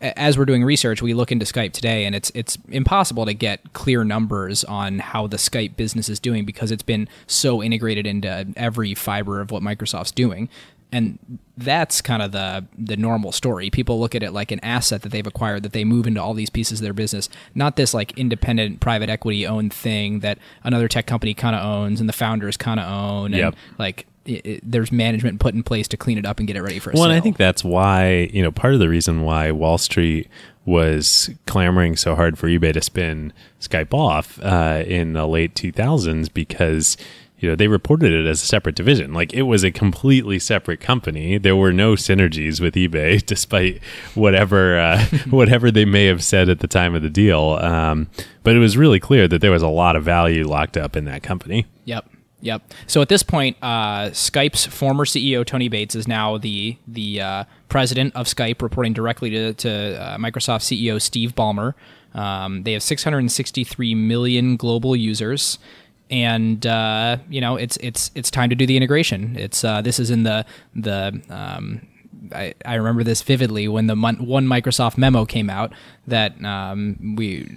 As we're doing research, we look into Skype today, and it's it's impossible to get clear numbers on how the Skype business is doing because it's been so integrated into every fiber of what Microsoft's doing and that's kind of the the normal story. People look at it like an asset that they've acquired that they move into all these pieces of their business, not this like independent private equity owned thing that another tech company kind of owns and the founders kind of own. And Yep. like it, it, there's management put in place to clean it up and get it ready for a Well, and I think that's why, you know, part of the reason why Wall Street was clamoring so hard for eBay to spin Skype off uh, in the late 2000s because, you know, they reported it as a separate division. Like it was a completely separate company. There were no synergies with eBay, despite whatever uh, whatever they may have said at the time of the deal. Um, but it was really clear that there was a lot of value locked up in that company. Yep. Yep. So at this point, uh, Skype's former CEO Tony Bates is now the the uh, president of Skype, reporting directly to, to uh, Microsoft CEO Steve Ballmer. Um, they have 663 million global users, and uh, you know it's it's it's time to do the integration. It's uh, this is in the the um, I, I remember this vividly when the mon- one Microsoft memo came out that um, we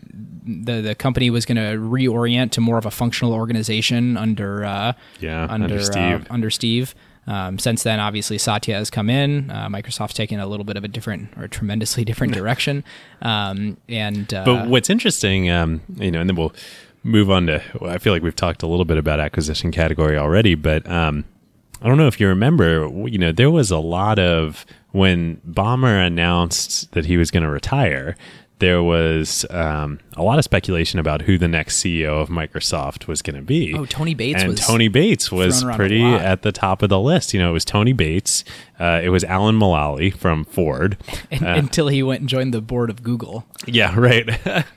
the the company was going to reorient to more of a functional organization under uh, Yeah, under, under uh, Steve. under Steve. Um, since then, obviously Satya has come in. Uh, Microsoft's taken a little bit of a different or tremendously different direction. Um, and uh, But what's interesting, um, you know, and then we'll move on to. well, I feel like we've talked a little bit about acquisition category already, but um, I don't know if you remember. You know, there was a lot of when Ballmer announced that he was going to retire. There was um, a lot of speculation about who the next CEO of Microsoft was going to be. Oh, Tony Bates and was Tony Bates was thrown around a pretty at the top of the list. You know, it was Tony Bates. Uh, it was Alan Mullally from Ford. and, until he went and joined the board of Google. Yeah, right.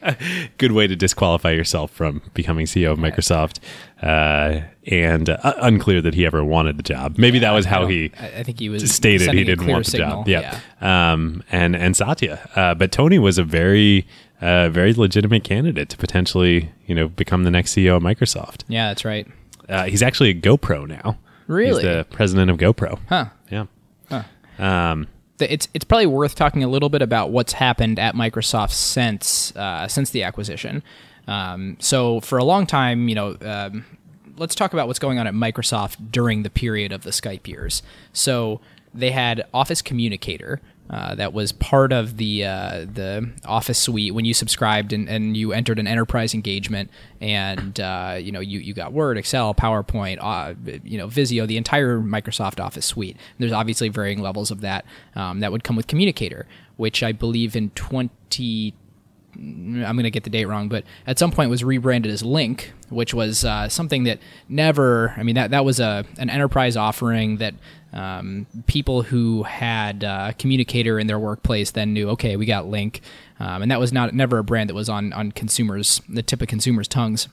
Good way to disqualify yourself from becoming CEO of Microsoft. Uh, and uh, unclear that he ever wanted the job. Maybe that was how he I, think he was stated he didn't want the signal. job. Yeah. Um, and and Satya, uh, but Tony was a very uh, very legitimate candidate to potentially you know become the next CEO of Microsoft. yeah, that's right. Uh, he's actually a GoPro now. Really? He's the president of GoPro. Huh. Yeah. Um, it's it's probably worth talking a little bit about what's happened at Microsoft since uh, since the acquisition. Um, so for a long time, you know, um, let's talk about what's going on at Microsoft during the period of the Skype years. So they had Office Communicator. Uh, that was part of the uh, the Office suite when you subscribed and, and you entered an enterprise engagement, and uh, you know you, you got Word, Excel, PowerPoint, uh, you know Visio, the entire Microsoft Office suite. There's obviously varying levels of that um, that would come with Communicator, which I believe in 20 I'm going to get the date wrong, but at some point was rebranded as Lync, which was uh, something that never. I mean, that that was a an enterprise offering that um, people who had uh, Communicator in their workplace then knew. Okay, we got Lync, um, and that was not never a brand that was on on consumers the tip of consumers' tongues.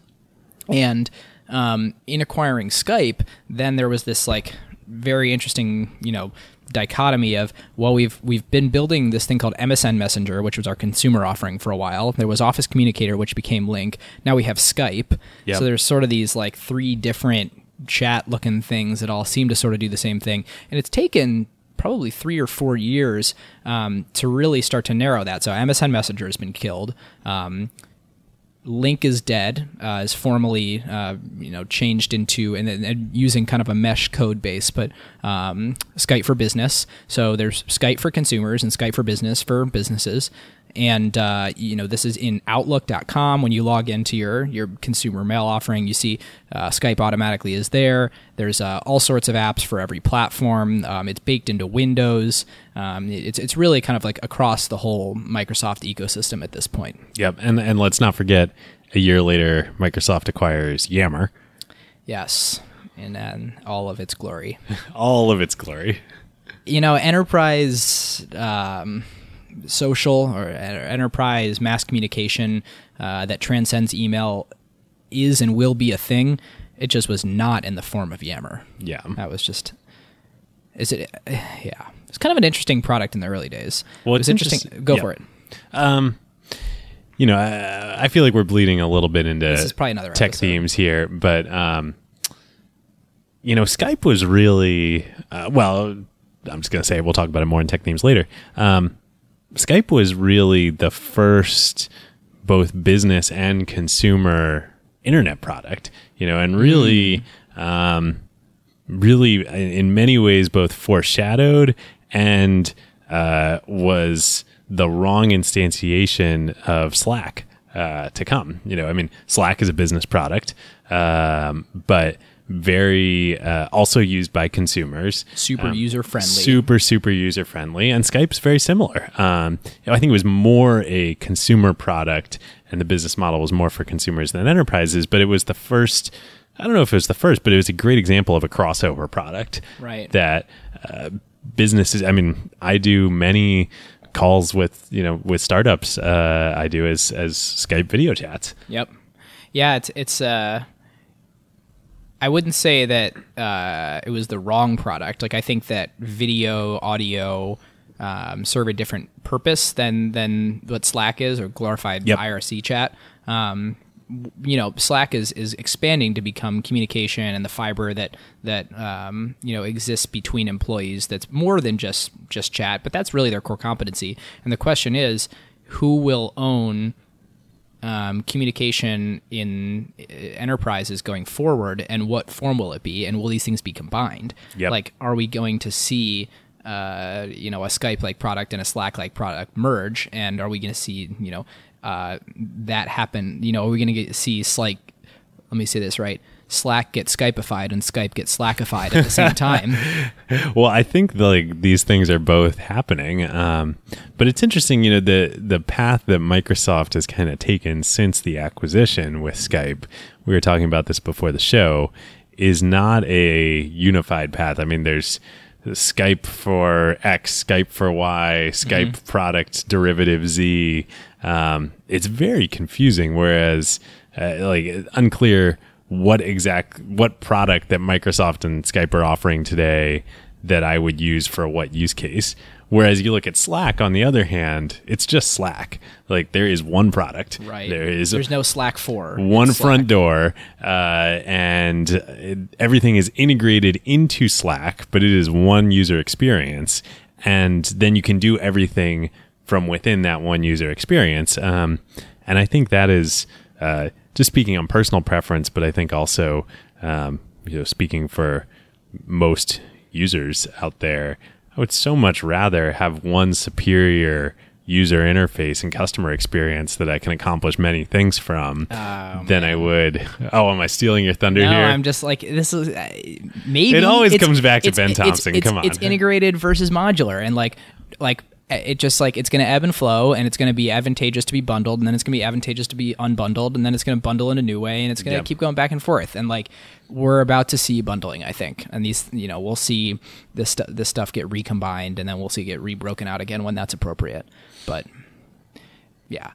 And um, in acquiring Skype, then there was this like very interesting, you know, dichotomy of well, we've we've been building this thing called MSN Messenger, which was our consumer offering for a while. There was Office Communicator, which became Lync Now we have Skype. Yep. So there's sort of these like three different chat looking things that all seem to sort of do the same thing, and it's taken probably three or four years um, to really start to narrow that. So MSN Messenger has been killed. Um, Lync is dead uh, is formally uh, you know changed into and, and using kind of a mesh code base, but um, Skype for business. So there's Skype for consumers and Skype for business for businesses. And uh, you know this is in Outlook.com. When you log into your your consumer mail offering, you see uh, Skype automatically is there. There's uh, all sorts of apps for every platform. Um, it's baked into Windows. Um, it's it's really kind of like across the whole Microsoft ecosystem at this point. Yep, and and let's not forget, a year later, Microsoft acquires Yammer, Yes, and then all of its glory. all of its glory. you know, enterprise um, social or enterprise mass communication uh, that transcends email is and will be a thing. It just was not in the form of Yammer. Yeah, That was just. Is it? Yeah, it's kind of an interesting product in the early days. Well, it was it's interesting. interest- Go yeah. for it. you know, I, I feel like we're bleeding a little bit into This is probably another tech episode. themes here, but um, you know, Skype was really uh, well. I'm just gonna say we'll talk about it more in tech themes later. Um, Skype was really the first both business and consumer internet product, you know, and really, um, really in many ways both foreshadowed and uh, was the wrong instantiation of Slack uh, to come. You know, I mean, Slack is a business product, um, but very uh, also used by consumers. Super user friendly. Super, super user friendly. And Skype's very similar. Um, I think it was more a consumer product and the business model was more for consumers than enterprises, but it was the first. I don't know if it was the first, but it was a great example of a crossover product. Right. That uh, businesses, I mean, I do many calls with, you know, with startups. Uh, I do as, as Skype video chats. Yep. Yeah, it's it's uh I wouldn't say that uh, it was the wrong product. Like I think that video, audio um, serve a different purpose than than what Slack is or glorified Yep. IRC chat. Um, you know, Slack is is expanding to become communication and the fiber that that um, you know exists between employees. That's more than just just chat, but that's really their core competency. And the question is, who will own um, communication in uh, enterprises going forward, and what form will it be, and will these things be combined? Yep. Like, are we going to see, uh, you know, a Skype like product and a Slack like product merge, and are we going to see, you know, uh, that happen? You know, are we going to see Slack? Let me say this right. Slack get Skypeified and Skype get Slackified at the same time. Well, I think like these things are both happening, um, but it's interesting. You know, the the path that Microsoft has kind of taken since the acquisition with Skype. We were talking about this before the show. Is not a unified path. I mean, there's Skype for X, Skype for Y, Skype product derivative Z. Um, it's very confusing. Whereas, uh, like, unclear what exact what product that Microsoft and Skype are offering today that I would use for what use case. Whereas you look at Slack, on the other hand, it's just Slack. Like there is one product. Right. There is There's no Slack for one front door, uh, and it, everything is integrated into Slack, but it is one user experience, and then you can do everything from within that one user experience. Um, and I think that is uh, just speaking on personal preference, but I think also um, you know speaking for most users out there, I would so much rather have one superior user interface and customer experience that I can accomplish many things from than I would. Oh, am I stealing your thunder No, here? I'm just like this is uh, maybe It always comes back to it's- Ben it's- Thompson. It's, Come on. it's integrated versus modular, and like like it just like it's going to ebb and flow and it's going to be advantageous to be bundled and then it's going to be advantageous to be unbundled and then it's going to bundle in a new way and it's going to Yep. keep going back and forth and like we're about to see bundling i think and these you know we'll see this stu- this stuff get recombined and then we'll see it get rebroken out again when that's appropriate but yeah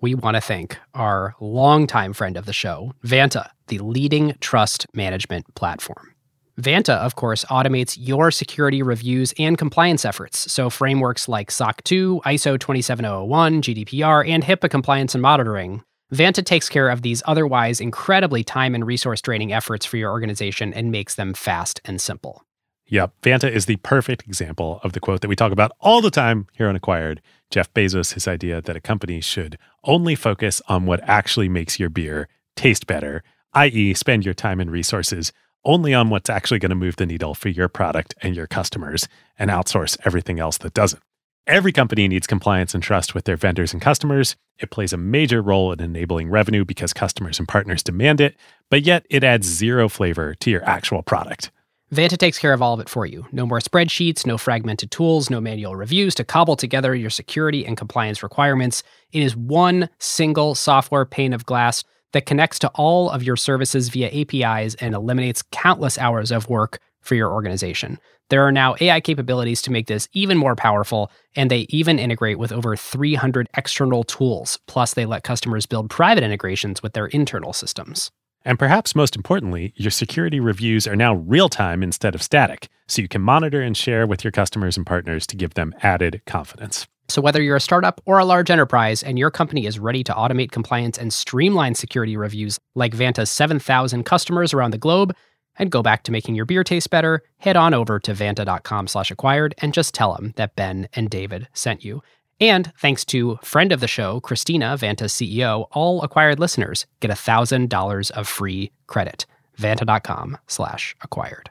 we want to thank our longtime friend of the show, Vanta, the leading trust management platform. Vanta, of course, automates your security reviews and compliance efforts. So, frameworks like SOC 2, ISO 27001, GDPR, and HIPAA compliance and monitoring. Vanta takes care of these otherwise incredibly time and resource draining efforts for your organization and makes them fast and simple. Yep. Vanta is the perfect example of the quote that we talk about all the time here on Acquired. Jeff Bezos, his idea that a company should only focus on what actually makes your beer taste better, i.e., spend your time and resources only on what's actually going to move the needle for your product and your customers and outsource everything else that doesn't. Every company needs compliance and trust with their vendors and customers. It plays a major role in enabling revenue because customers and partners demand it, but yet it adds zero flavor to your actual product. Vanta takes care of all of it for you. No more spreadsheets, no fragmented tools, no manual reviews to cobble together your security and compliance requirements. It is one single software pane of glass that connects to all of your services via APIs and eliminates countless hours of work for your organization. There are now AI capabilities to make this even more powerful, and they even integrate with over 300 external tools. Plus, they let customers build private integrations with their internal systems. And perhaps most importantly, your security reviews are now real time instead of static, so you can monitor and share with your customers and partners to give them added confidence. So, whether you're a startup or a large enterprise and your company is ready to automate compliance and streamline security reviews like Vanta's 7,000 customers around the globe, and go back to making your beer taste better, head on over to vanta.com slash acquired and just tell them that Ben and David sent you. And thanks to friend of the show, Christina, Vanta's CEO, all acquired listeners get $1,000 of free credit. Vanta.com slash acquired.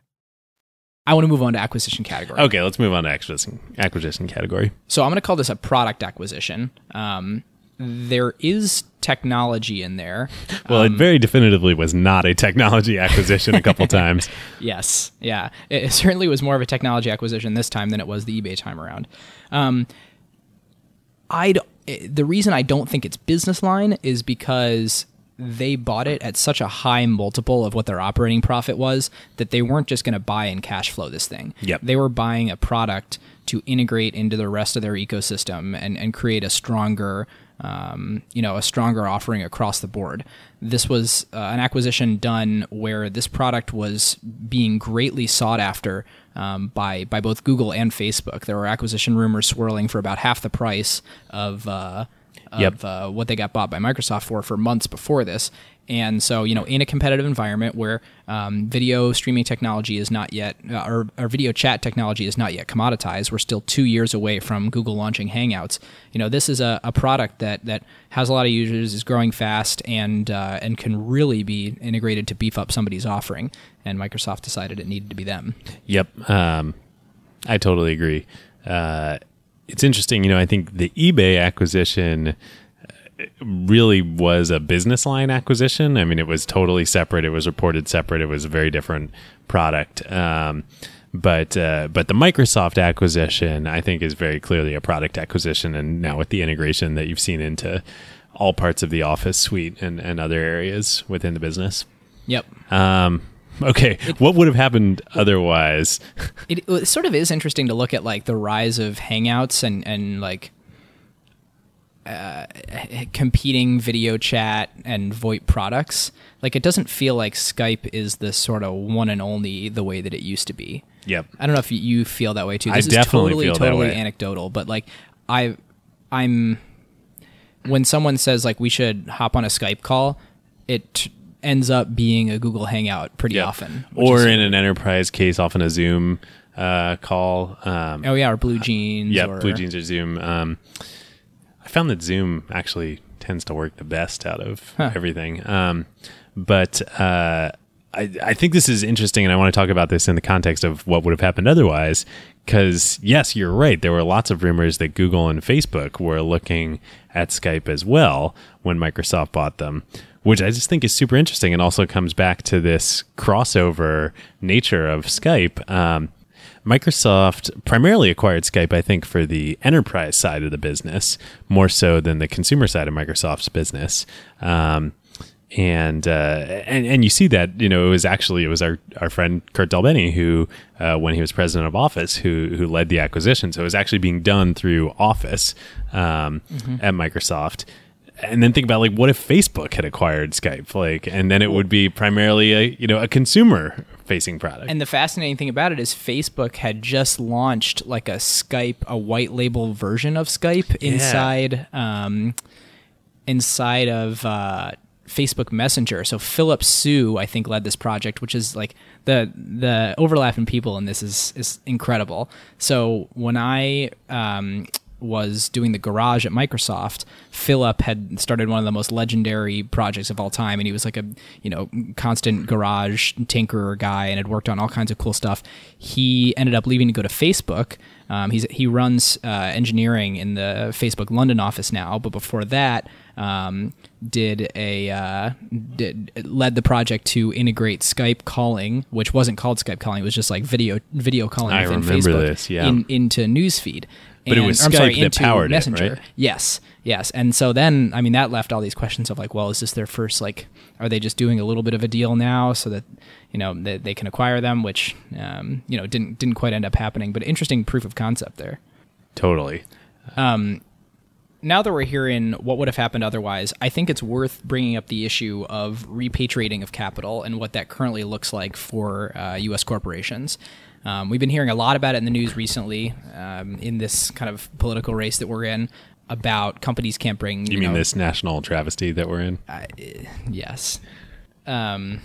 I want to move on to acquisition category Okay, let's move on to acquisition acquisition category. So I'm going to call this a product acquisition. Um, there is technology in there. Well, it very definitively was not a technology acquisition a couple times. Yes, yeah. It, it certainly was more of a technology acquisition this time than it was the eBay time around. Um, I the reason I don't think it's business line is because they bought it at such a high multiple of what their operating profit was that they weren't just going to buy and cash flow this thing. Yep. They were buying a product to integrate into the rest of their ecosystem and, and create a stronger um, you know, a stronger offering across the board. This was uh, an acquisition done where this product was being greatly sought after um, by by both Google and Facebook. There were acquisition rumors swirling for about half the price of. Uh, of Yep. uh, what they got bought by Microsoft for for months before this. And so, you know, in a competitive environment where um, video streaming technology is not yet, uh, or, or video chat technology is not yet commoditized, we're still two years away from Google launching Hangouts. You know, this is a, a product that that has a lot of users, is growing fast, and uh, and can really be integrated to beef up somebody's offering. And Microsoft decided it needed to be them. Yep. Um, I totally agree. Uh, it's interesting, you know, I think the eBay acquisition uh, really was a business line acquisition. I mean, it was totally separate. It was reported separate. It was a very different product. Um, but uh, but the Microsoft acquisition, I think, is very clearly a product acquisition, and now with the integration that you've seen into all parts of the Office suite and, and other areas within the business. Yep. Um, okay, what would have happened otherwise? it, it sort of is interesting to look at like the rise of hangouts and and like uh, competing video chat and VoIP products. Like it doesn't feel like Skype is the sort of one and only the way that it used to be. Yep. I don't know if you- feel that way too. I This definitely is totally feel that totally way. anecdotal, but like I I'm when someone says like we should hop on a Skype call, it ends up being a Google Hangout pretty Yep. often. Or in an enterprise case, often a Zoom uh, call. Um, oh yeah, or Blue Jeans. yeah, or, Blue Jeans or Zoom. Um, I found that Zoom actually tends to work the best out of Huh. everything. Um, but uh, I, I think this is interesting, and I want to talk about this in the context of what would have happened otherwise. Because, yes, you're right. There were lots of rumors that Google and Facebook were looking at Skype as well when Microsoft bought them, which I just think is super interesting and also comes back to this crossover nature of Skype. Um, Microsoft primarily acquired Skype, I think, for the enterprise side of the business more so than the consumer side of Microsoft's business. Um, and uh, and and you see that you know it was actually it was our, our friend Kurt DelBene who uh, when he was president of Office who who led the acquisition. So it was actually being done through Office um, at Microsoft. And then think about like what if Facebook had acquired Skype, like, and then it would be primarily a you know a consumer facing product. And the fascinating thing about it is Facebook had just launched like a Skype, a white label version of Skype inside um, inside of uh, Facebook Messenger. So Philip Su, I think, led this project, which is like the the overlap in people in this is is incredible. So when I um, was doing the garage at Microsoft, Philip had started one of the most legendary projects of all time, and he was like a you know constant garage tinkerer guy, and had worked on all kinds of cool stuff. He ended up leaving to go to Facebook. Um, he's he runs uh, engineering in the Facebook London office now, but before that, um, did a uh, did led the project to integrate Skype calling, which wasn't called Skype calling; it was just like video video calling I within Facebook this, yeah. in, into Newsfeed. But it was Skype sorry, that powered it, Messenger. right? Yes, yes. And so then, I mean, that left all these questions of like, well, is this their first like? Are they just doing a little bit of a deal now so that you know they, they can acquire them? Which um, you know didn't didn't quite end up happening, but interesting proof of concept there. totally. Um, now that we're hearing what would have happened otherwise, I think it's worth bringing up the issue of repatriating of capital and what that currently looks like for uh, U.S. corporations. Um, we've been hearing a lot about it in the news recently um, in this kind of political race that we're in about companies can't bring. You, mean know, this national travesty that we're in? Yes. Um,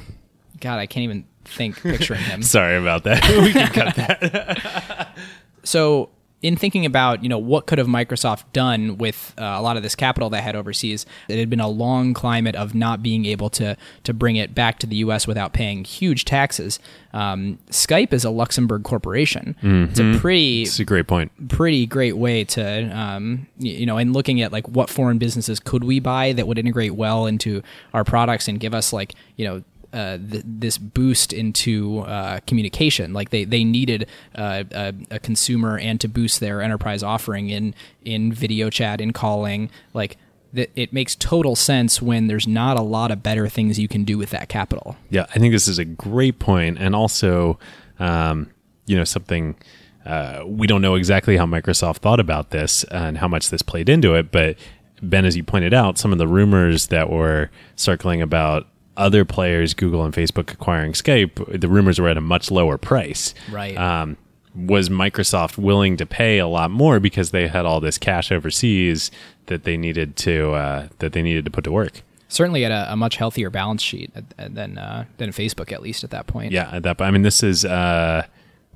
God, I can't even think picturing him. Sorry about that. we can cut that. so in thinking about you know what could have Microsoft done with uh, a lot of this capital they had overseas, it had been a long climate of not being able to to bring it back to the U.S. without paying huge taxes. Um, Skype is a Luxembourg corporation. It's a pretty It's a great point. pretty great way to um, you know and looking at like what foreign businesses could we buy that would integrate well into our products and give us like you know uh, th- this boost into uh, communication like they they needed uh, a, a consumer and to boost their enterprise offering in in video chat in calling like th- it makes total sense when there's not a lot of better things you can do with that capital Yeah, I think this is a great point, and also, um, you know, something uh, we don't know exactly how Microsoft thought about this and how much this played into it. But Ben, as you pointed out, some of the rumors that were circling about other players, Google and Facebook acquiring Skype, the rumors were at a much lower price. Right. Um, was Microsoft willing to pay a lot more because they had all this cash overseas that they needed to uh, that they needed to put to work? certainly at a, a much healthier balance sheet at- at- than uh, than Facebook at least at that point Yeah, at that. I mean, this is uh,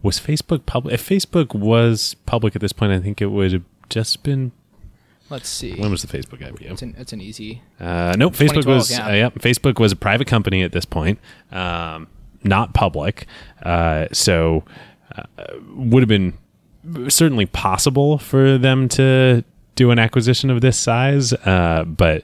was Facebook public? If Facebook was public at this point, I think it would have just been. Let's see When was the Facebook It's IPO? an, it's an easy. Uh, nope, Facebook was. yeah. Uh, yeah, Facebook was a private company at this point, um, not public. Uh, so uh, would have been certainly possible for them to do an acquisition of this size, uh, but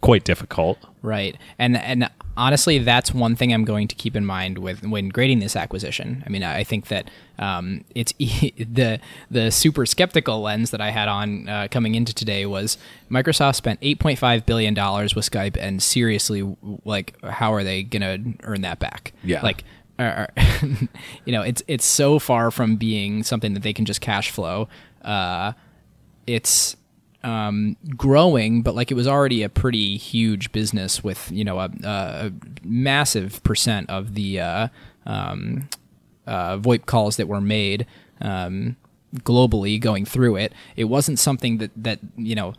quite difficult. Right. And and honestly, that's one thing I'm going to keep in mind with when grading this acquisition. I mean, I think that um, it's the the super skeptical lens that I had on uh, coming into today was Microsoft spent 8.5 billion dollars with Skype, and seriously, like, how are they gonna earn that back? Yeah. Like. Are, are- you know, it's it's so far from being something that they can just cash flow. Uh, it's um, growing, but like it was already a pretty huge business with you know a, a massive percent of the uh, um, uh, VoIP calls that were made um, globally going through it. It wasn't something that that you know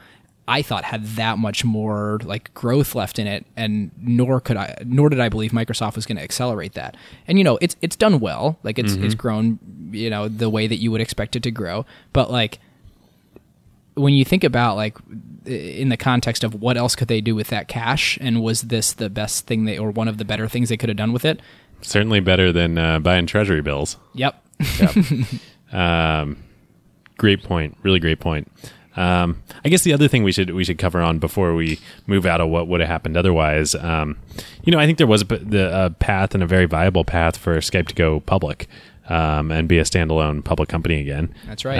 I thought had that much more like growth left in it, and nor could I, nor did I believe Microsoft was going to accelerate that. And you know, it's it's done well, like it's it's grown, you know, the way that you would expect it to grow. But like when you think about like in the context of what else could they do with that cash, and was this the best thing they or one of the better things they could have done with it? Certainly better than uh, buying treasury bills. Yep. Um, great point. Really great point. Um, I guess the other thing we should we should cover on before we move out of what would have happened otherwise, um, you know, I think there was a, the, a path and a very viable path for Skype to go public. um, and be a standalone public company again. That's right.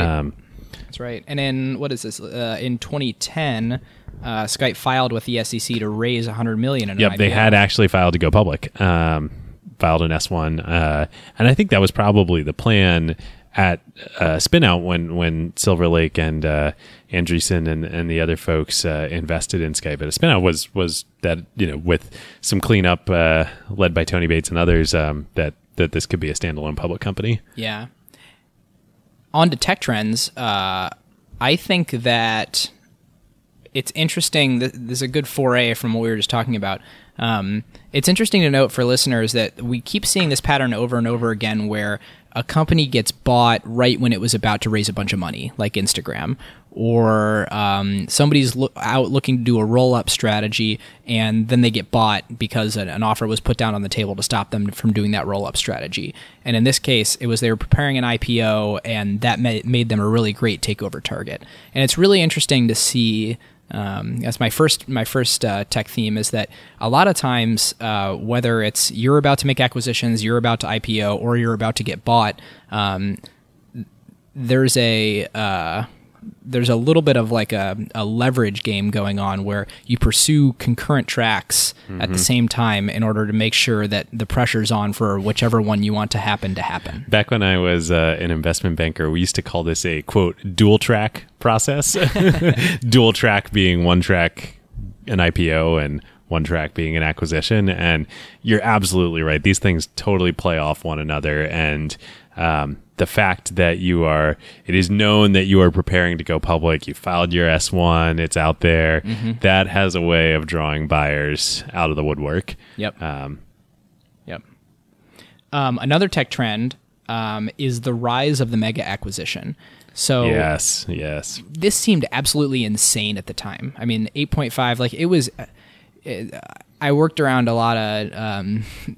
That's right. And in what is this? Uh, in 2010, uh, Skype filed with the SEC to raise 100 million. In Yep, they had actually filed to go public, um, filed an S one, uh, and I think that was probably the plan at uh, spinout when when Silver Lake and uh, Andreessen and, and the other folks uh, invested in Skype. But a spinout was was that you know with some cleanup uh, led by Tony Bates and others um, that that this could be a standalone public company. Yeah. On to tech trends. Uh, I think that it's interesting. th- This is a good foray from what we were just talking about. Um, it's interesting to note for listeners that we keep seeing this pattern over and over again where a company gets bought right when it was about to raise a bunch of money, like Instagram, or um, somebody's lo- out looking to do a roll up strategy and then they get bought because an, an offer was put down on the table to stop them from doing that roll up strategy. And in this case, it was they were preparing an IPO and that ma- made them a really great takeover target. And it's really interesting to see. Um, that's my first my first uh, tech theme is that a lot of times uh, whether it's you're about to make acquisitions, you're about to IPO, or you're about to get bought, um, there's a uh, there's a little bit of like a, a leverage game going on where you pursue concurrent tracks at the same time in order to make sure that the pressure's on for whichever one you want to happen to happen. Back when I was uh, an investment banker, we used to call this a quote dual track process. dual track being one track an IPO and one track being an acquisition. And you're absolutely right. These things totally play off one another. And um, the fact that you are, it is known that you are preparing to go public. You filed your S1, it's out there. That has a way of drawing buyers out of the woodwork. Yep. Um, Yep. Um, another tech trend um, is the rise of the mega acquisition. So yes, yes. this seemed absolutely insane at the time. I mean, 8.5, like it was. It, I worked around a lot of. Um,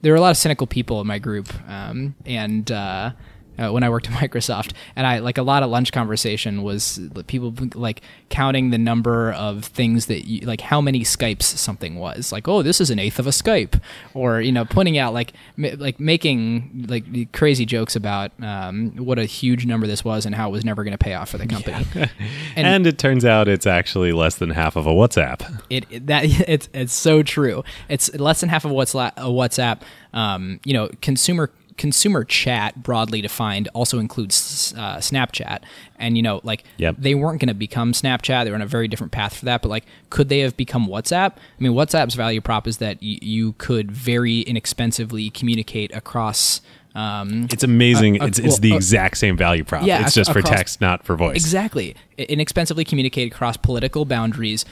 there were a lot of cynical people in my group, um, and uh, uh, when I worked at Microsoft, and I like a lot of lunch conversation was people like counting the number of things that you like how many Skypes something was. Like, oh, this is an eighth of a Skype, or you know, pointing out like ma- like making like crazy jokes about um, what a huge number this was and how it was never going to pay off for the company. And, it turns out it's actually less than half of a WhatsApp. it, it- that it's it's so true. It's less than half of what's la- a WhatsApp. Um, you know, consumer consumer chat broadly defined also includes uh, Snapchat, and you know, like Yep. they weren't going to become Snapchat. They were on a very different path for that. But like, could they have become WhatsApp? I mean, WhatsApp's value prop is that y- you could very inexpensively communicate across. Um, It's amazing. Uh, uh, it's it's well, the uh, exact same value prop. yeah, it's just for text, not for voice. Exactly. Inexpensively communicate across political boundaries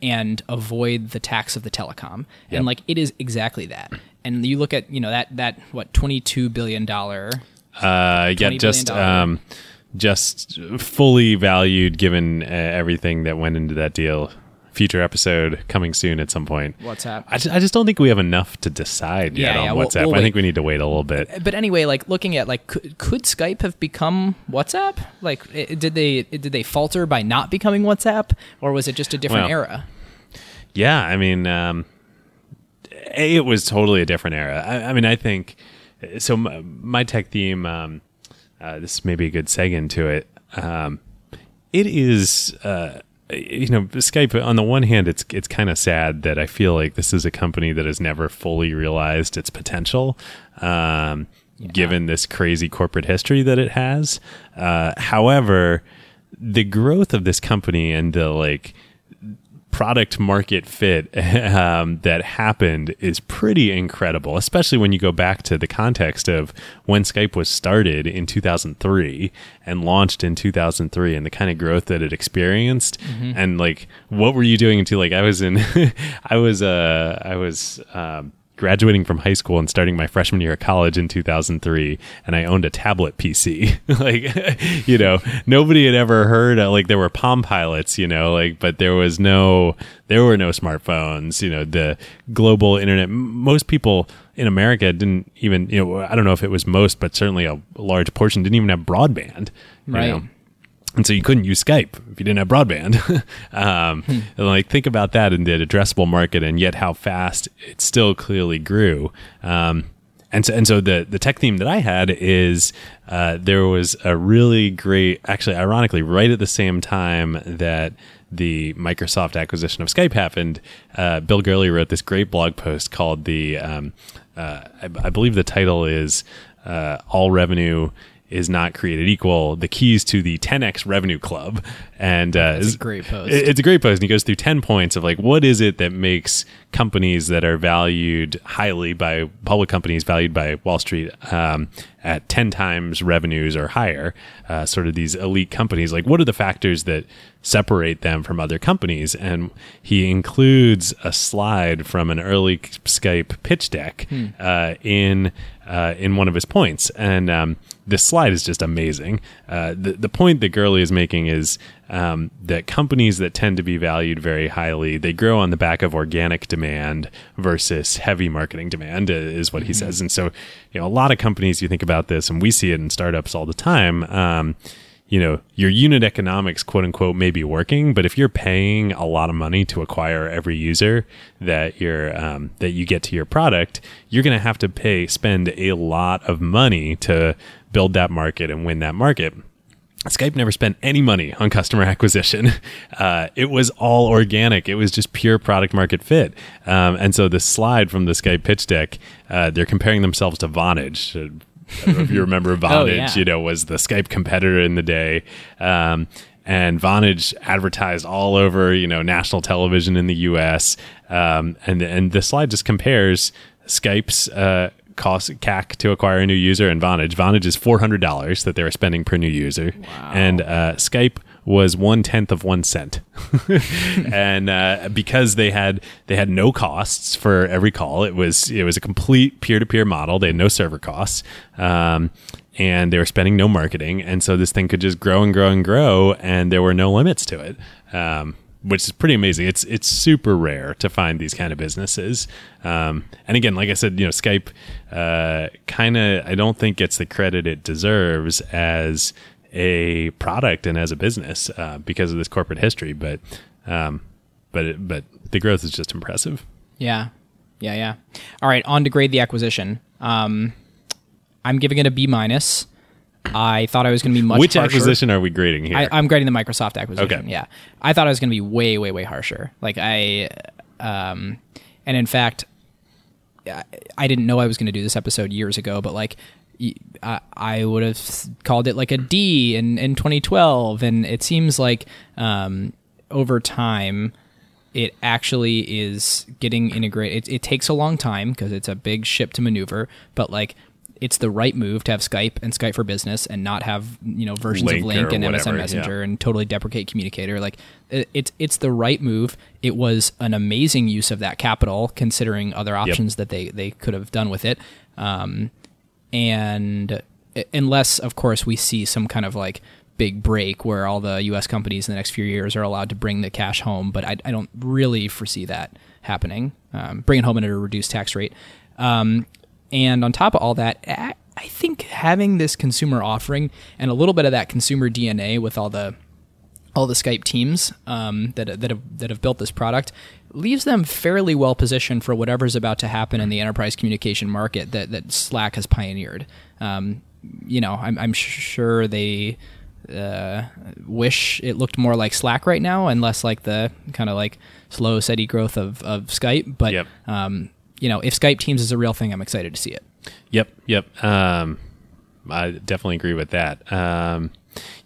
and avoid the tax of the telecom. Yep. And like it is exactly that. And you look at, you know, that that what 22 billion dollar Uh, yeah, just um, just fully valued given uh, everything that went into that deal. Future episode coming soon at some point. WhatsApp. I just, I just don't think we have enough to decide yet Yeah, on yeah, we'll- WhatsApp. we'll I think we need to wait a little bit. but anyway, like looking at like could, could Skype have become WhatsApp? Like i- did they did they falter by not becoming WhatsApp or was it just a different Well, era? Yeah, I mean, um, it was totally a different era. I, I mean, I think so. My, my tech theme. Um, uh, this may be a good seg into it. Um, it is, uh, you know, Skype. On the one hand, it's it's kind of sad that I feel like this is a company that has never fully realized its potential. Um, Given this crazy corporate history that it has, uh, however, the growth of this company and the like product market fit um, that happened is pretty incredible, especially when you go back to the context of when Skype was started in 2003 and launched in 2003 and the kind of growth that it experienced. And like, what were you doing until like I was in, I was, uh, I was, um, graduating from high school and starting my freshman year of college in 2003 and I owned a tablet PC like you know nobody had ever heard of, like there were palm pilots you know like but there was no there were no smartphones you know the global internet most people in America didn't even you know I don't know if it was most but certainly a large portion didn't even have broadband you Right. know? And so you couldn't use Skype if you didn't have broadband. um, and like think about that in the addressable market, and yet how fast it still clearly grew. Um, and so and so the the tech theme that I had is uh, there was a really great, actually, ironically, right at the same time that the Microsoft acquisition of Skype happened, uh, Bill Gurley wrote this great blog post called the, um, uh, I, I, believe the title is uh, "All Revenue." Is not created equal. The keys to the 10x revenue club, and uh, it's a great post. It's a great post, and he goes through 10 points of like what is it that makes companies that are valued highly by public companies, valued by Wall Street um, at 10 times revenues or higher, uh, sort of these elite companies. Like, what are the factors that separate them from other companies? And he includes a slide from an early Skype pitch deck hmm. uh, in uh, in one of his points, and um, this slide is just amazing. Uh, the the point that Gurley is making is um, that companies that tend to be valued very highly they grow on the back of organic demand versus heavy marketing demand uh, is what he mm-hmm. says. And so, you know, a lot of companies you think about this, and we see it in startups all the time. Um, you know, your unit economics, quote unquote, may be working, but if you're paying a lot of money to acquire every user that you're um, that you get to your product, you're going to have to pay spend a lot of money to build that market and win that market. Skype never spent any money on customer acquisition. Uh, it was all organic. It was just pure product market fit. Um, and so the slide from the Skype pitch deck, uh, they're comparing themselves to Vonage. Know if you remember Vonage, oh, yeah. you know, was the Skype competitor in the day. Um, and Vonage advertised all over, you know, national television in the U.S. Um, and and the slide just compares Skype's uh, cost CAC to acquire a new user and Vonage. Vonage is four hundred dollars that they were spending per new user, wow. and uh, Skype was one tenth of one cent, and uh, because they had they had no costs for every call, it was it was a complete peer to peer model. They had no server costs, um, and they were spending no marketing, and so this thing could just grow and grow and grow, and there were no limits to it. Um, which is pretty amazing. It's it's super rare to find these kind of businesses. Um, and again, like I said, you know, Skype uh, kind of I don't think gets the credit it deserves as a product and as a business uh, because of this corporate history. But um, but it, but the growth is just impressive. Yeah, yeah, yeah. All right, on to grade the acquisition. Um, I'm giving it a B minus. I thought I was going to be much. Which harsher. acquisition are we grading here? I, am grading the Microsoft acquisition. Okay. Yeah, I thought I was going to be way, way, way harsher. Like I, um, and in fact, I didn't know I was going to do this episode years ago, but like I would have called it like a D in, in 2012. And it seems like um, over time, it actually is getting integrated. It, it takes a long time because it's a big ship to maneuver, but like it's the right move to have Skype and Skype for Business and not have you know versions Lync of Lync and whatever, MSN Messenger yeah. and totally deprecate Communicator. Like it, it's it's the right move. It was an amazing use of that capital considering other options yep. that they they could have done with it. Um, and unless of course we see some kind of like big break where all the U.S. companies in the next few years are allowed to bring the cash home, but I, I don't really foresee that happening. Um, bring it home at a reduced tax rate. Um, and on top of all that, I think having this consumer offering and a little bit of that consumer DNA with all the all the Skype teams um, that that have that have built this product leaves them fairly well positioned for whatever's about to happen in the enterprise communication market that that Slack has pioneered. Um, you know, I'm, I'm sure they uh, wish it looked more like Slack right now and less like the kind of like slow, steady growth of, of Skype. But yep. um, you know, if Skype Teams is a real thing, I'm excited to see it. Yep, yep. Um, I definitely agree with that. Um,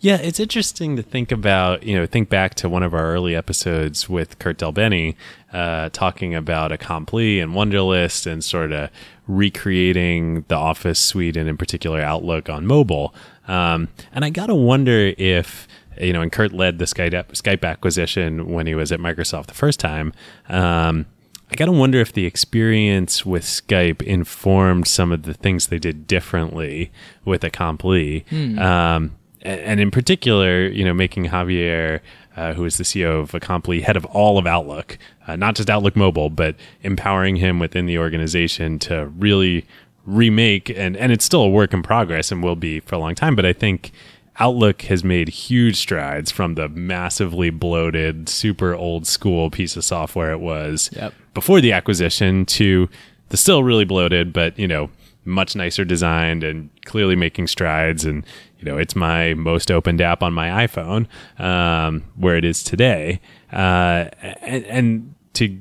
yeah, it's interesting to think about, you know, think back to one of our early episodes with Kurt DelBene, uh, talking about Acompli and Wunderlist and sort of recreating the Office suite and in particular Outlook on mobile. Um, and I got to wonder if, you know, and Kurt led the Skype, Skype acquisition when he was at Microsoft the first time. Um, I got to wonder if the experience with Skype informed some of the things they did differently with Acompli. Mm. Um, and in particular, you know, making Javier, uh, who is the CEO of Acompli, head of all of Outlook, uh, not just Outlook Mobile, but empowering him within the organization to really remake. And, and it's still a work in progress and will be for a long time. But I think Outlook has made huge strides from the massively bloated, super old school piece of software it was yep. before the acquisition to the still really bloated, but you know, much nicer designed and clearly making strides. And you know, it's my most opened app on my iPhone, um, where it is today. Uh, and, and to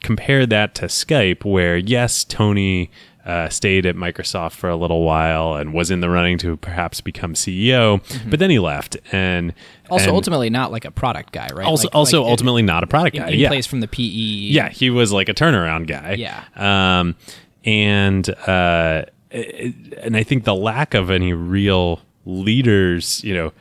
compare that to Skype, where yes, Tony uh, stayed at Microsoft for a little while and was in the running to perhaps become CEO, but then he left. And Also, and ultimately, not like a product guy, right? also, Like- also like, ultimately not a product in, guy. in yeah, place from the PE. yeah, he was like a turnaround guy. Yeah. Um, and uh, it- and I think the lack of any real leaders, you know,